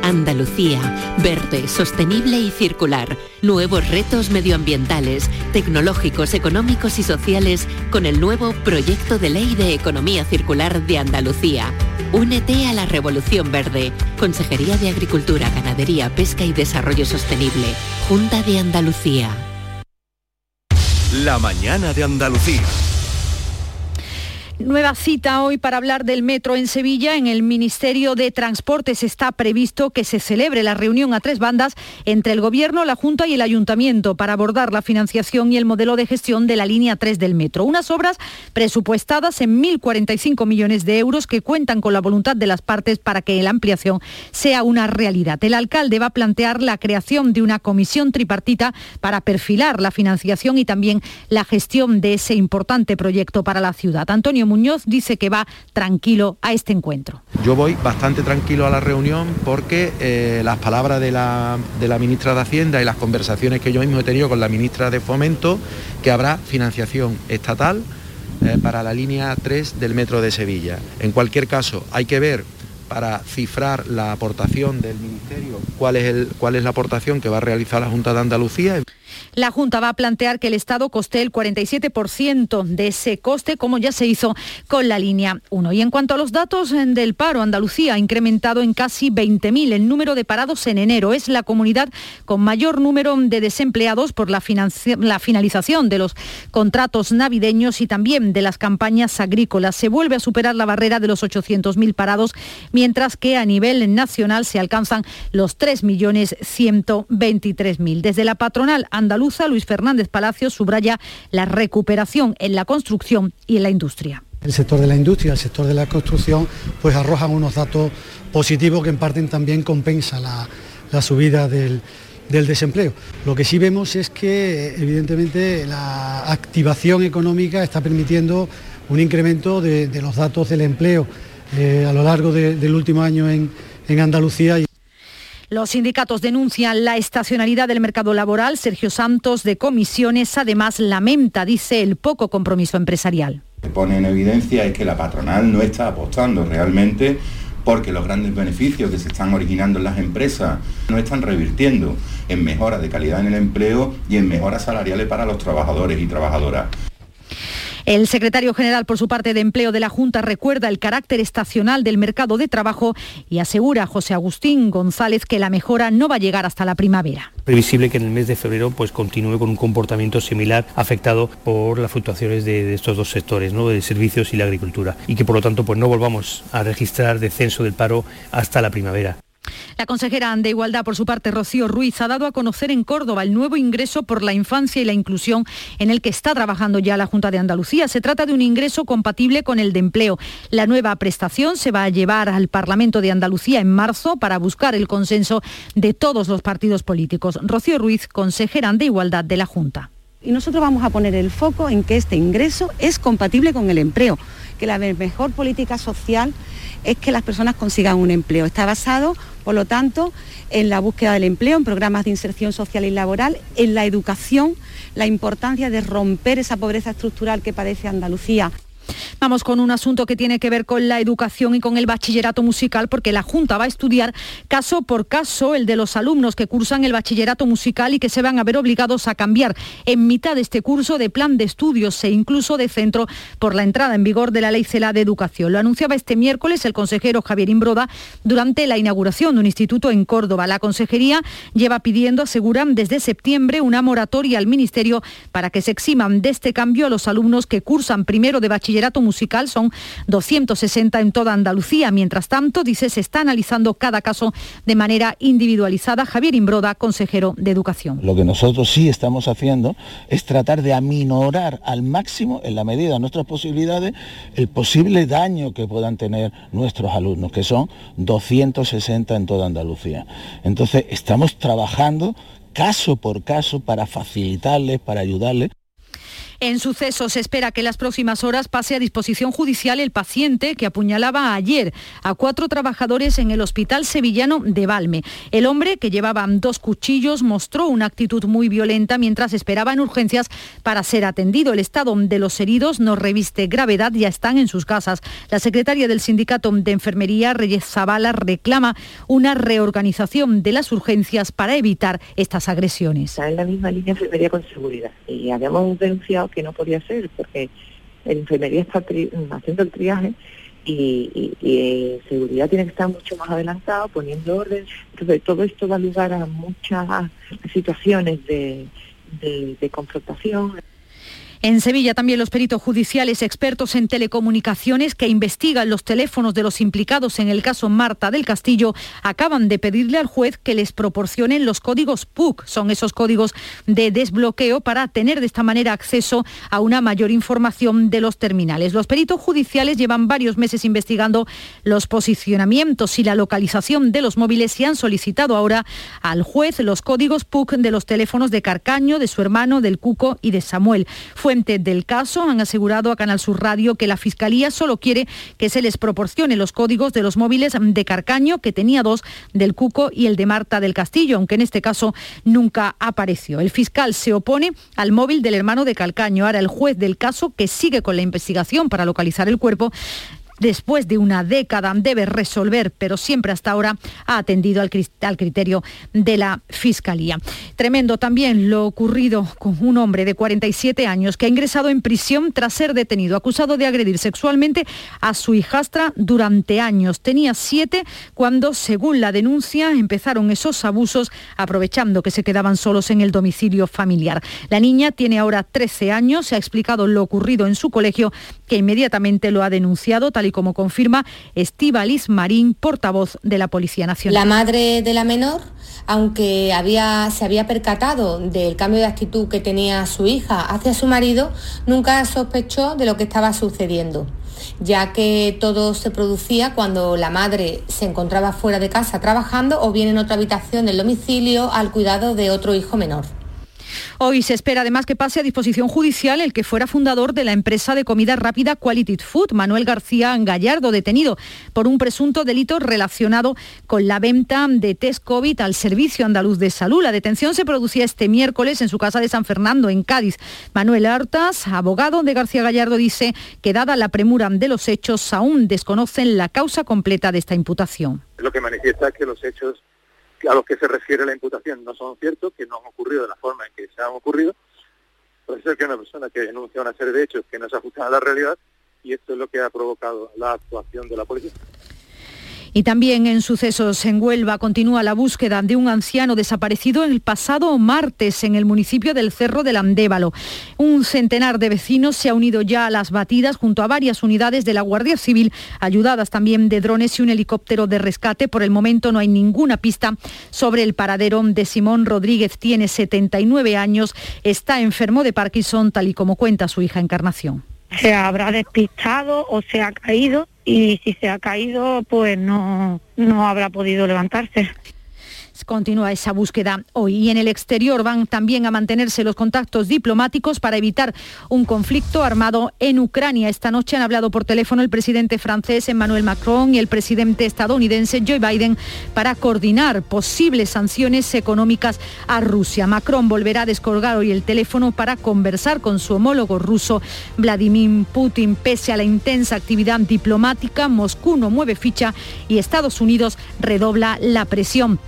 Speaker 36: Andalucía, verde, sostenible y circular. Nuevos retos medioambientales, tecnológicos, económicos y sociales con el nuevo Proyecto de Ley de Economía Circular de Andalucía. Únete a la Revolución Verde. Consejería de Agricultura, Ganadería, Pesca y Desarrollo Sostenible. Junta de Andalucía.
Speaker 18: La mañana de Andalucía.
Speaker 3: Nueva cita hoy para hablar del metro en Sevilla. En el Ministerio de Transportes está previsto que se celebre la reunión a tres bandas entre el Gobierno, la Junta y el Ayuntamiento para abordar la financiación y el modelo de gestión de la línea 3 del metro. Unas obras presupuestadas en 1.045 millones de euros que cuentan con la voluntad de las partes para que la ampliación sea una realidad. El alcalde va a plantear la creación de una comisión tripartita para perfilar la financiación y también la gestión de ese importante proyecto para la ciudad. Antonio Muñoz dice que va tranquilo a este encuentro.
Speaker 37: Yo voy bastante tranquilo a la reunión porque eh, las palabras de la, ministra de Hacienda y las conversaciones que yo mismo he tenido con la ministra de Fomento, que habrá financiación estatal eh, para la línea 3 del Metro de Sevilla. En cualquier caso, hay que ver para cifrar la aportación del Ministerio, cuál es la aportación que va a realizar la Junta de Andalucía.
Speaker 3: La Junta va a plantear que el Estado coste el 47% de ese coste, como ya se hizo con la línea 1. Y en cuanto a los datos del paro, Andalucía ha incrementado en casi 20.000 el número de parados en enero. Es la comunidad con mayor número de desempleados por la, finalización de los contratos navideños y también de las campañas agrícolas. Se vuelve a superar la barrera de los 800.000 parados, mientras que a nivel nacional se alcanzan los 3.123.000. Desde la patronal andaluza, Luis Fernández Palacios subraya la recuperación en la construcción y en la industria.
Speaker 38: El sector de la industria, el sector de la construcción, pues arrojan unos datos positivos que en parte también compensa la, subida del, desempleo. Lo que sí vemos es que evidentemente la activación económica está permitiendo un incremento de, los datos del empleo eh, a lo largo del último año en, en Andalucía.
Speaker 3: Los sindicatos denuncian la estacionalidad del mercado laboral. Sergio Santos de Comisiones además lamenta, dice, el poco compromiso empresarial.
Speaker 39: Lo que pone en evidencia es que la patronal no está apostando realmente porque los grandes beneficios que se están originando en las empresas no están revirtiendo en mejoras de calidad en el empleo y en mejoras salariales para los trabajadores y trabajadoras.
Speaker 3: El secretario general, por su parte de empleo de la Junta, recuerda el carácter estacional del mercado de trabajo y asegura a José Agustín González que la mejora no va a llegar hasta la primavera.
Speaker 40: Previsible que en el mes de febrero pues, continúe con un comportamiento similar afectado por las fluctuaciones de, estos dos sectores, ¿no? de servicios y la agricultura, y que por lo tanto pues, no volvamos a registrar descenso del paro hasta la primavera.
Speaker 3: La consejera de Igualdad, por su parte, Rocío Ruiz, ha dado a conocer en Córdoba el nuevo ingreso por la infancia y la inclusión en el que está trabajando ya la Junta de Andalucía. Se trata de un ingreso compatible con el de empleo. La nueva prestación se va a llevar al Parlamento de Andalucía en marzo para buscar el consenso de todos los partidos políticos. Rocío Ruiz, consejera de Igualdad de la Junta.
Speaker 41: Y nosotros vamos a poner el foco en que este ingreso es compatible con el empleo, que la mejor política social es que las personas consigan un empleo. Está basado, por lo tanto, en la búsqueda del empleo, en programas de inserción social y laboral, en la educación, la importancia de romper esa pobreza estructural que padece Andalucía.
Speaker 3: Vamos con un asunto que tiene que ver con la educación y con el bachillerato musical, porque la Junta va a estudiar caso por caso el de los alumnos que cursan el bachillerato musical y que se van a ver obligados a cambiar en mitad de este curso de plan de estudios e incluso de centro por la entrada en vigor de la Ley CELA de Educación. Lo anunciaba este miércoles el consejero Javier Imbroda durante la inauguración de un instituto en Córdoba. La consejería lleva pidiendo, aseguran, desde septiembre una moratoria al Ministerio para que se eximan de este cambio a los alumnos que cursan primero de bachillerato musical son 260 en toda Andalucía. Mientras tanto, dice, se está analizando cada caso de manera individualizada. Javier Imbroda, consejero de Educación.
Speaker 26: Lo que nosotros sí estamos haciendo es tratar de aminorar al máximo, en la medida de nuestras posibilidades, el posible daño que puedan tener nuestros alumnos, que son 260 en toda Andalucía. Entonces, estamos trabajando caso por caso para facilitarles, para ayudarles.
Speaker 3: En suceso se espera que en las próximas horas pase a disposición judicial el paciente que apuñalaba ayer a cuatro trabajadores en el hospital sevillano de Valme. El hombre, que llevaba dos cuchillos, mostró una actitud muy violenta mientras esperaba en urgencias para ser atendido. El estado de los heridos no reviste gravedad, ya están en sus casas. La secretaria del Sindicato de Enfermería, Reyes Zavala, reclama una reorganización de las urgencias para evitar estas agresiones.
Speaker 42: Está en la misma línea enfermería con seguridad y habíamos denunciado que no podía ser, porque la enfermería está haciendo el triaje y, seguridad tiene que estar mucho más adelantado, poniendo orden. Entonces, todo esto da lugar a muchas situaciones de confrontación.
Speaker 3: En Sevilla también los peritos judiciales expertos en telecomunicaciones que investigan los teléfonos de los implicados en el caso Marta del Castillo acaban de pedirle al juez que les proporcionen los códigos PUC. Son esos códigos de desbloqueo para tener de esta manera acceso a una mayor información de los terminales. Los peritos judiciales llevan varios meses investigando los posicionamientos y la localización de los móviles y han solicitado ahora al juez los códigos PUC de los teléfonos de Carcaño, de su hermano, del Cuco y de Samuel. Fue del caso han asegurado a Canal Sur Radio que la Fiscalía solo quiere que se les proporcione los códigos de los móviles de Carcaño, que tenía dos, del Cuco y el de Marta del Castillo, aunque en este caso nunca apareció. El fiscal se opone al móvil del hermano de Calcaño. Ahora el juez del caso, que sigue con la investigación para localizar el cuerpo, después de una década debe resolver, pero siempre hasta ahora ha atendido al, criterio de la Fiscalía. Tremendo también lo ocurrido con un hombre de 47 años que ha ingresado en prisión tras ser detenido, acusado de agredir sexualmente a su hijastra durante años. Tenía siete cuando, según la denuncia, empezaron esos abusos aprovechando que se quedaban solos en el domicilio familiar. La niña tiene ahora 13 años, se ha explicado lo ocurrido en su colegio, que inmediatamente lo ha denunciado, tal como confirma Estíbalis Marín, portavoz de la Policía Nacional.
Speaker 43: La madre de la menor, aunque había, se había percatado del cambio de actitud que tenía su hija hacia su marido, nunca sospechó de lo que estaba sucediendo ya que todo se producía cuando la madre se encontraba fuera de casa trabajando o bien en otra habitación del domicilio al cuidado de otro hijo menor.
Speaker 3: Hoy se espera además que pase a disposición judicial el que fuera fundador de la empresa de comida rápida Quality Food, Manuel García Gallardo, detenido por un presunto delito relacionado con la venta de test COVID al Servicio Andaluz de Salud. La detención se producía este miércoles en su casa de San Fernando, en Cádiz. Manuel Artas, abogado de García Gallardo, dice que dada la premura de los hechos, aún desconocen la causa completa de esta imputación.
Speaker 44: Lo que manifiesta es que los hechos a los que se refiere la imputación no son ciertos, que no han ocurrido de la forma en que se han ocurrido Puede ser que una persona que denuncia una serie de hechos que no se ajustan a la realidad y esto es lo que ha provocado la actuación de la policía.
Speaker 3: Y también en sucesos en Huelva continúa la búsqueda de un anciano desaparecido el pasado martes en el municipio del Cerro del Andévalo. Un centenar de vecinos se ha unido ya a las batidas junto a varias unidades de la Guardia Civil, ayudadas también de drones y un helicóptero de rescate. Por el momento no hay ninguna pista sobre el paradero de Simón Rodríguez. Tiene 79 años, está enfermo de Parkinson, tal y como cuenta su hija Encarnación
Speaker 45: se habrá despistado o se ha caído y si se ha caído pues no, no habrá podido levantarse.
Speaker 3: Continúa esa búsqueda hoy y en el exterior van también a mantenerse los contactos diplomáticos para evitar un conflicto armado en Ucrania. Esta noche han hablado por teléfono el presidente francés Emmanuel Macron y el presidente estadounidense Joe Biden para coordinar posibles sanciones económicas a Rusia. Macron volverá a descolgar hoy el teléfono para conversar con su homólogo ruso Vladimir Putin. Pese a la intensa actividad diplomática, Moscú no mueve ficha y Estados Unidos redobla la presión.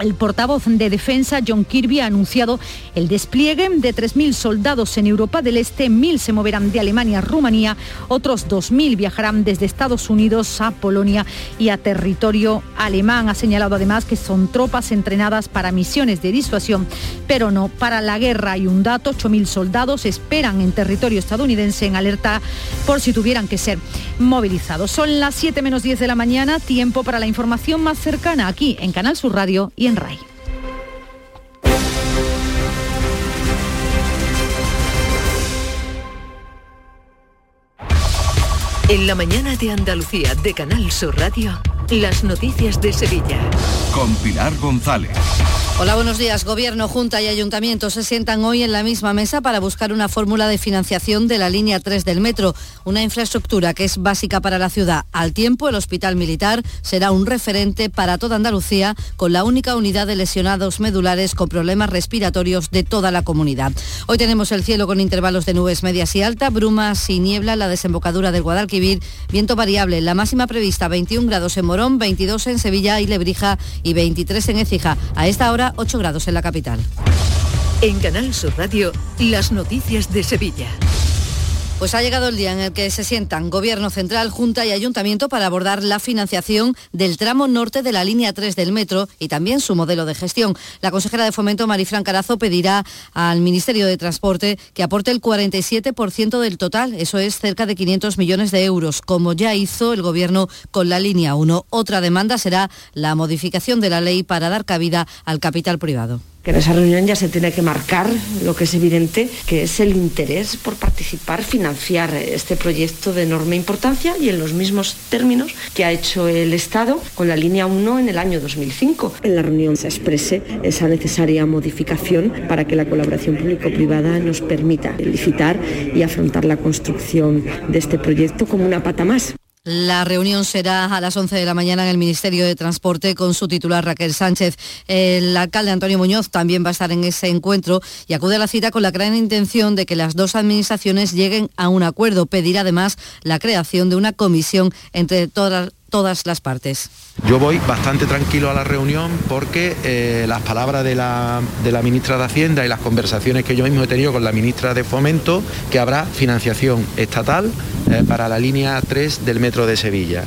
Speaker 3: El portavoz de defensa, John Kirby, ha anunciado el despliegue de 3.000 soldados en Europa del Este, 1.000 se moverán de Alemania a Rumanía, otros 2.000 viajarán desde Estados Unidos a Polonia y a territorio alemán. Ha señalado además que son tropas entrenadas para misiones de disuasión, pero no para la guerra. Hay un dato, 8.000 soldados esperan en territorio estadounidense en alerta por si tuvieran que ser movilizados. Son las 7 menos 10 de la mañana, tiempo para la información más cercana aquí en Canal Sur Radio y en RAI.
Speaker 31: En la mañana de Andalucía de Canal Sur Radio, las noticias de Sevilla.
Speaker 18: Con Pilar González.
Speaker 46: Hola, buenos días. Gobierno, Junta y Ayuntamiento se sientan hoy en la misma mesa para buscar una fórmula de financiación de la línea 3 del metro, una infraestructura que es básica para la ciudad. Al tiempo, el Hospital Militar será un referente para toda Andalucía con la única unidad de lesionados medulares con problemas respiratorios de toda la comunidad. Hoy tenemos el cielo con intervalos de nubes medias y alta, brumas y niebla en la desembocadura del Guadalquivir, viento variable, la máxima prevista 21 grados en Morón, 22 en Sevilla y Lebrija y 23 en Écija. A esta hora 8 grados en la capital.
Speaker 31: En Canal Sur Radio, las noticias de Sevilla.
Speaker 46: Pues ha llegado el día en el que se sientan Gobierno Central, Junta y Ayuntamiento para abordar la financiación del tramo norte de la línea 3 del metro y también su modelo de gestión. La consejera de Fomento, Marifran Carazo, pedirá al Ministerio de Transporte que aporte el 47% del total, eso es cerca de 500 millones de euros, como ya hizo el Gobierno con la línea 1. Otra demanda será la modificación de la ley para dar cabida al capital privado
Speaker 47: que en esa reunión ya se tiene que marcar lo que es evidente, que es el interés por participar, financiar este proyecto de enorme importancia y en los mismos términos que ha hecho el Estado con la línea 1 en el año 2005. En la reunión se exprese esa necesaria modificación para que la colaboración público-privada nos permita licitar y afrontar la construcción de este proyecto como una pata más.
Speaker 46: La reunión será a las 11 de la mañana en el Ministerio de Transporte con su titular Raquel Sánchez. El alcalde Antonio Muñoz también va a estar en ese encuentro y acude a la cita con la gran intención de que las dos administraciones lleguen a un acuerdo. Pedirá además la creación de una comisión entre todas, todas las partes.
Speaker 37: Yo voy bastante tranquilo a la reunión porque eh, las palabras de la, ministra de Hacienda y las conversaciones que yo mismo he tenido con la ministra de Fomento, que habrá financiación estatal eh, para la línea 3 del Metro de Sevilla.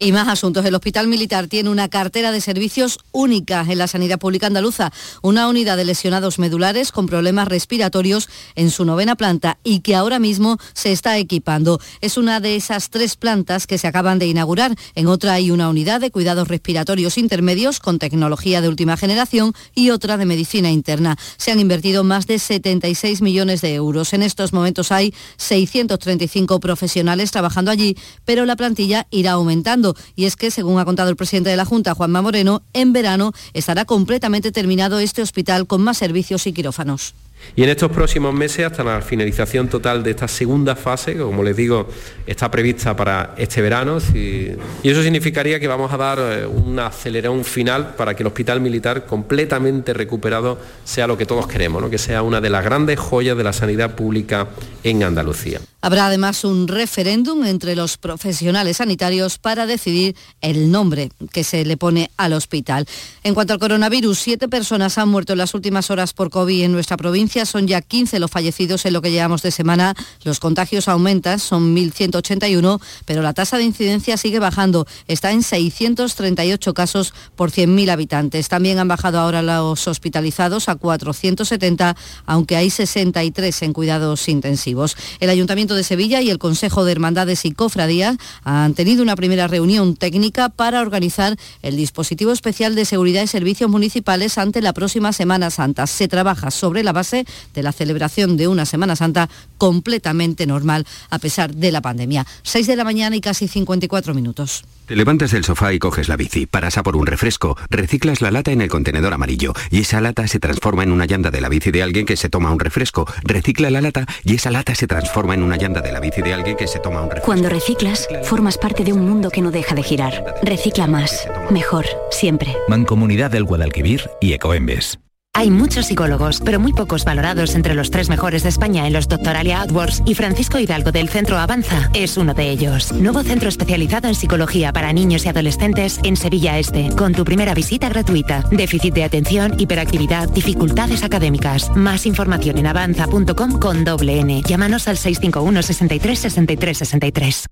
Speaker 46: Y más asuntos. El Hospital Militar tiene una cartera de servicios única en la sanidad pública andaluza, una unidad de lesionados medulares con problemas respiratorios en su novena planta y que ahora mismo se está equipando. Es una de esas tres plantas que se acaban de inaugurar. En otra hay una unidad de cuidados respiratorios intermedios con tecnología de última generación y otra de medicina interna. Se han invertido más de 76 millones de euros. En estos momentos hay 635 profesionales trabajando allí, pero la plantilla irá aumentando y es que, según ha contado el presidente de la Junta, Juanma Moreno, en verano estará completamente terminado este hospital con más servicios y quirófanos.
Speaker 48: Y en estos próximos meses, hasta la finalización total de esta segunda fase, que como les digo, está prevista para este verano, y eso significaría que vamos a dar eh, un acelerón final para que el hospital militar completamente recuperado sea lo que todos queremos, ¿no? que sea una de las grandes joyas de la sanidad pública en Andalucía.
Speaker 46: Habrá además un referéndum entre los profesionales sanitarios para decidir el nombre que se le pone al hospital. En cuanto al coronavirus, siete personas han muerto en las últimas horas por COVID en nuestra provincia. Son ya 15 los fallecidos en lo que llevamos de semana. Los contagios aumentan, son 1.181, pero la tasa de incidencia sigue bajando. Está en 638 casos por 100.000 habitantes. También han bajado ahora los hospitalizados a 470, aunque hay 63 en cuidados intensivos. El Ayuntamiento de Sevilla y el Consejo de Hermandades y Cofradías han tenido una primera reunión técnica para organizar el dispositivo especial de seguridad y servicios municipales ante la próxima Semana Santa. Se trabaja sobre la base de la celebración de una Semana Santa completamente normal a pesar de la pandemia. 6 de la mañana y casi 54 minutos.
Speaker 49: Te levantas del sofá y coges la bici, paras a por un refresco, reciclas la lata en el contenedor amarillo y esa lata se transforma en una llanta de la bici de alguien que se toma un refresco, recicla la lata y esa lata se transforma en una llanta de la bici de alguien que se toma un refresco.
Speaker 50: Cuando reciclas, formas parte de un mundo que no deja de girar. Recicla más, mejor, siempre.
Speaker 51: Mancomunidad del Guadalquivir y Ecoembes.
Speaker 52: Hay muchos psicólogos, pero muy pocos valorados entre los tres mejores de España en los Doctoralia AdWords y Francisco Hidalgo del Centro Avanza es uno de ellos. Nuevo centro especializado en psicología para niños y adolescentes en Sevilla Este, con tu primera visita gratuita. Déficit de atención, hiperactividad, dificultades académicas. Más información en avanza.com con doble N. Llámanos al 651 63 63 63.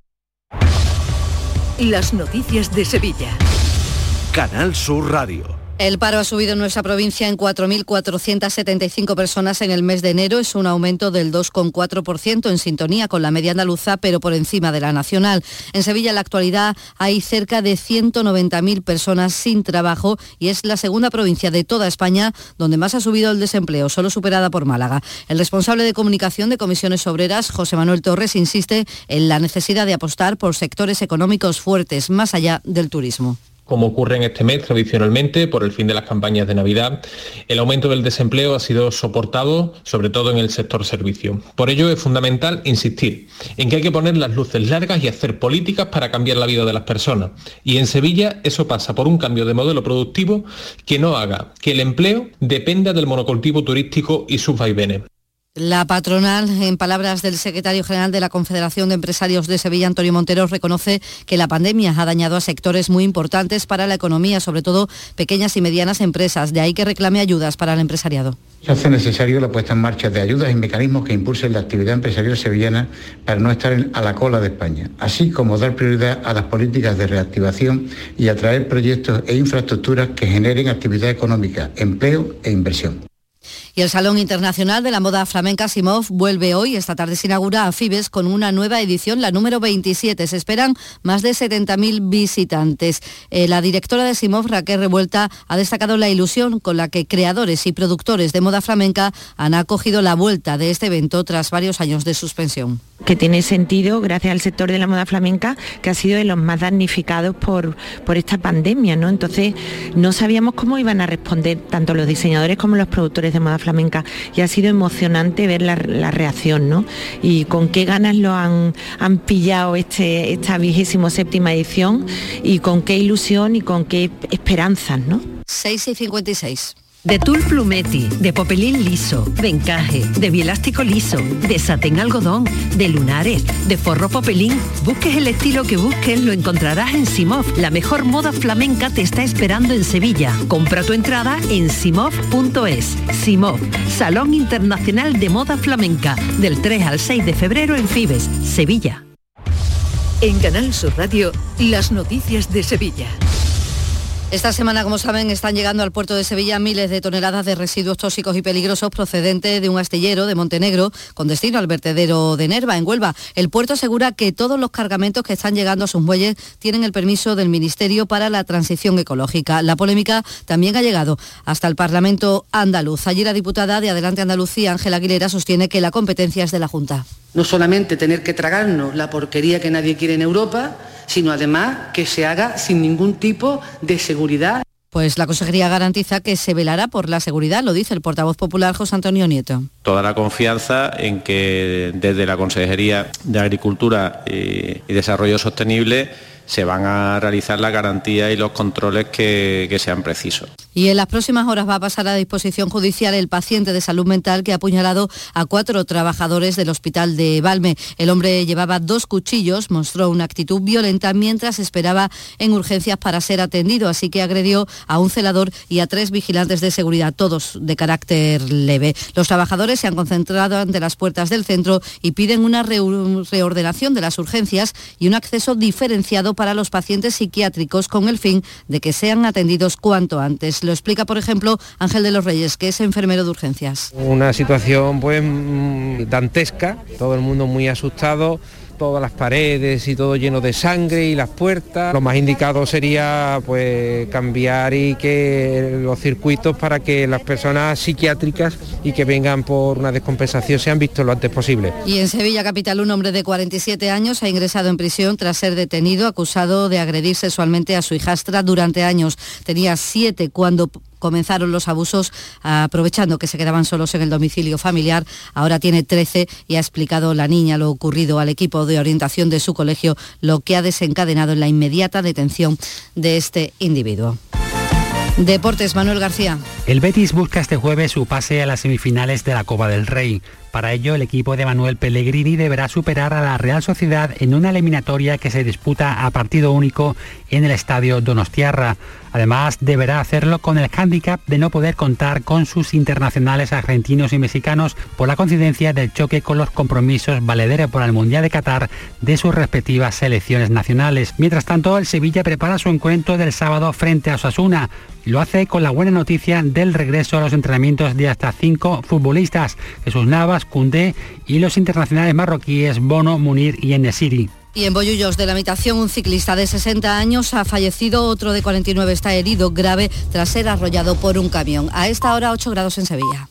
Speaker 31: Las noticias de Sevilla.
Speaker 18: Canal Sur Radio.
Speaker 46: El paro ha subido en nuestra provincia en 4.475 personas en el mes de enero. Es un aumento del 2,4% en sintonía con la media andaluza, pero por encima de la nacional. En Sevilla, en la actualidad, hay cerca de 190.000 personas sin trabajo y es la segunda provincia de toda España donde más ha subido el desempleo, solo superada por Málaga. El responsable de comunicación de Comisiones Obreras, José Manuel Torres, insiste en la necesidad de apostar por sectores económicos fuertes, más allá del turismo
Speaker 53: como ocurre en este mes tradicionalmente por el fin de las campañas de Navidad, el aumento del desempleo ha sido soportado sobre todo en el sector servicio. Por ello es fundamental insistir en que hay que poner las luces largas y hacer políticas para cambiar la vida de las personas. Y en Sevilla eso pasa por un cambio de modelo productivo que no haga que el empleo dependa del monocultivo turístico y sus vaivenes.
Speaker 46: La patronal, en palabras del secretario general de la Confederación de Empresarios de Sevilla, Antonio Montero, reconoce que la pandemia ha dañado a sectores muy importantes para la economía, sobre todo pequeñas y medianas empresas. De ahí que reclame ayudas para el empresariado.
Speaker 54: Se hace necesario la puesta en marcha de ayudas y mecanismos que impulsen la actividad empresarial sevillana para no estar a la cola de España, así como dar prioridad a las políticas de reactivación y atraer proyectos e infraestructuras que generen actividad económica, empleo e inversión.
Speaker 46: Y el Salón Internacional de la Moda Flamenca Simov vuelve hoy, esta tarde se inaugura a Fibes con una nueva edición, la número 27. Se esperan más de 70.000 visitantes. Eh, la directora de Simov, Raquel Revuelta, ha destacado la ilusión con la que creadores y productores de moda flamenca han acogido la vuelta de este evento tras varios años de suspensión
Speaker 55: que tiene sentido gracias al sector de la moda flamenca que ha sido de los más damnificados por, por esta pandemia, ¿no? Entonces no sabíamos cómo iban a responder tanto los diseñadores como los productores de moda flamenca y ha sido emocionante ver la, reacción, ¿no? Y con qué ganas lo han, pillado este, esta vigésimo séptima edición y con qué ilusión y con qué esperanzas, ¿no?
Speaker 46: 6 y 56
Speaker 31: de tul plumeti, de popelín liso, de encaje, de bielástico liso, de satén algodón, de lunares, de forro popelín. Busques el estilo que busques, lo encontrarás en Simov. La mejor moda flamenca te está esperando en Sevilla. Compra tu entrada en simov.es. Simov, Salón Internacional de Moda Flamenca, del 3 al 6 de febrero en Fibes, Sevilla. En Canal Sur Radio, las noticias de Sevilla.
Speaker 46: Esta semana, como saben, están llegando al puerto de Sevilla miles de toneladas de residuos tóxicos y peligrosos procedentes de un astillero de Montenegro con destino al vertedero de Nerva, en Huelva. El puerto asegura que todos los cargamentos que están llegando a sus muelles tienen el permiso del Ministerio para la Transición Ecológica. La polémica también ha llegado hasta el Parlamento andaluz. Allí la diputada de Adelante Andalucía, Ángela Aguilera, sostiene que la competencia es de la Junta.
Speaker 56: No solamente tener que tragarnos la porquería que nadie quiere en Europa, sino además que se haga sin ningún tipo de seguridad.
Speaker 46: Pues la Consejería garantiza que se velará por la seguridad, lo dice el portavoz popular José Antonio Nieto.
Speaker 57: Toda la confianza en que desde la Consejería de Agricultura y Desarrollo Sostenible se van a realizar la garantía y los controles que, que sean precisos.
Speaker 46: Y en las próximas horas va a pasar a disposición judicial el paciente de salud mental que ha apuñalado a cuatro trabajadores del hospital de Valme. El hombre llevaba dos cuchillos, mostró una actitud violenta mientras esperaba en urgencias para ser atendido, así que agredió a un celador y a tres vigilantes de seguridad, todos de carácter leve. Los trabajadores se han concentrado ante las puertas del centro y piden una reordenación de las urgencias y un acceso diferenciado para los pacientes psiquiátricos con el fin de que sean atendidos cuanto antes. Lo explica, por ejemplo, Ángel de los Reyes, que es enfermero de urgencias.
Speaker 58: Una situación pues mm, dantesca, todo el mundo muy asustado todas las paredes y todo lleno de sangre y las puertas. Lo más indicado sería pues cambiar y que los circuitos para que las personas psiquiátricas y que vengan por una descompensación sean vistos lo antes posible.
Speaker 46: Y en Sevilla capital un hombre de 47 años ha ingresado en prisión tras ser detenido acusado de agredir sexualmente a su hijastra durante años. Tenía siete cuando comenzaron los abusos aprovechando que se quedaban solos en el domicilio familiar. Ahora tiene 13 y ha explicado la niña lo ocurrido al equipo de orientación de su colegio, lo que ha desencadenado en la inmediata detención de este individuo. Deportes, Manuel García.
Speaker 32: El Betis busca este jueves su pase a las semifinales de la Copa del Rey. Para ello, el equipo de Manuel Pellegrini deberá superar a la Real Sociedad en una eliminatoria que se disputa a partido único en el estadio Donostiarra. Además, deberá hacerlo con el hándicap de no poder contar con sus internacionales argentinos y mexicanos por la coincidencia del choque con los compromisos valederos por el Mundial de Qatar de sus respectivas selecciones nacionales. Mientras tanto, el Sevilla prepara su encuentro del sábado frente a Osasuna. Lo hace con la buena noticia del regreso a los entrenamientos de hasta cinco futbolistas, Jesús Navas, Cundé y los internacionales marroquíes Bono, Munir y Enesiri.
Speaker 46: Y en Bollullos de la habitación, un ciclista de 60 años ha fallecido, otro de 49 está herido grave tras ser arrollado por un camión. A esta hora 8 grados en Sevilla.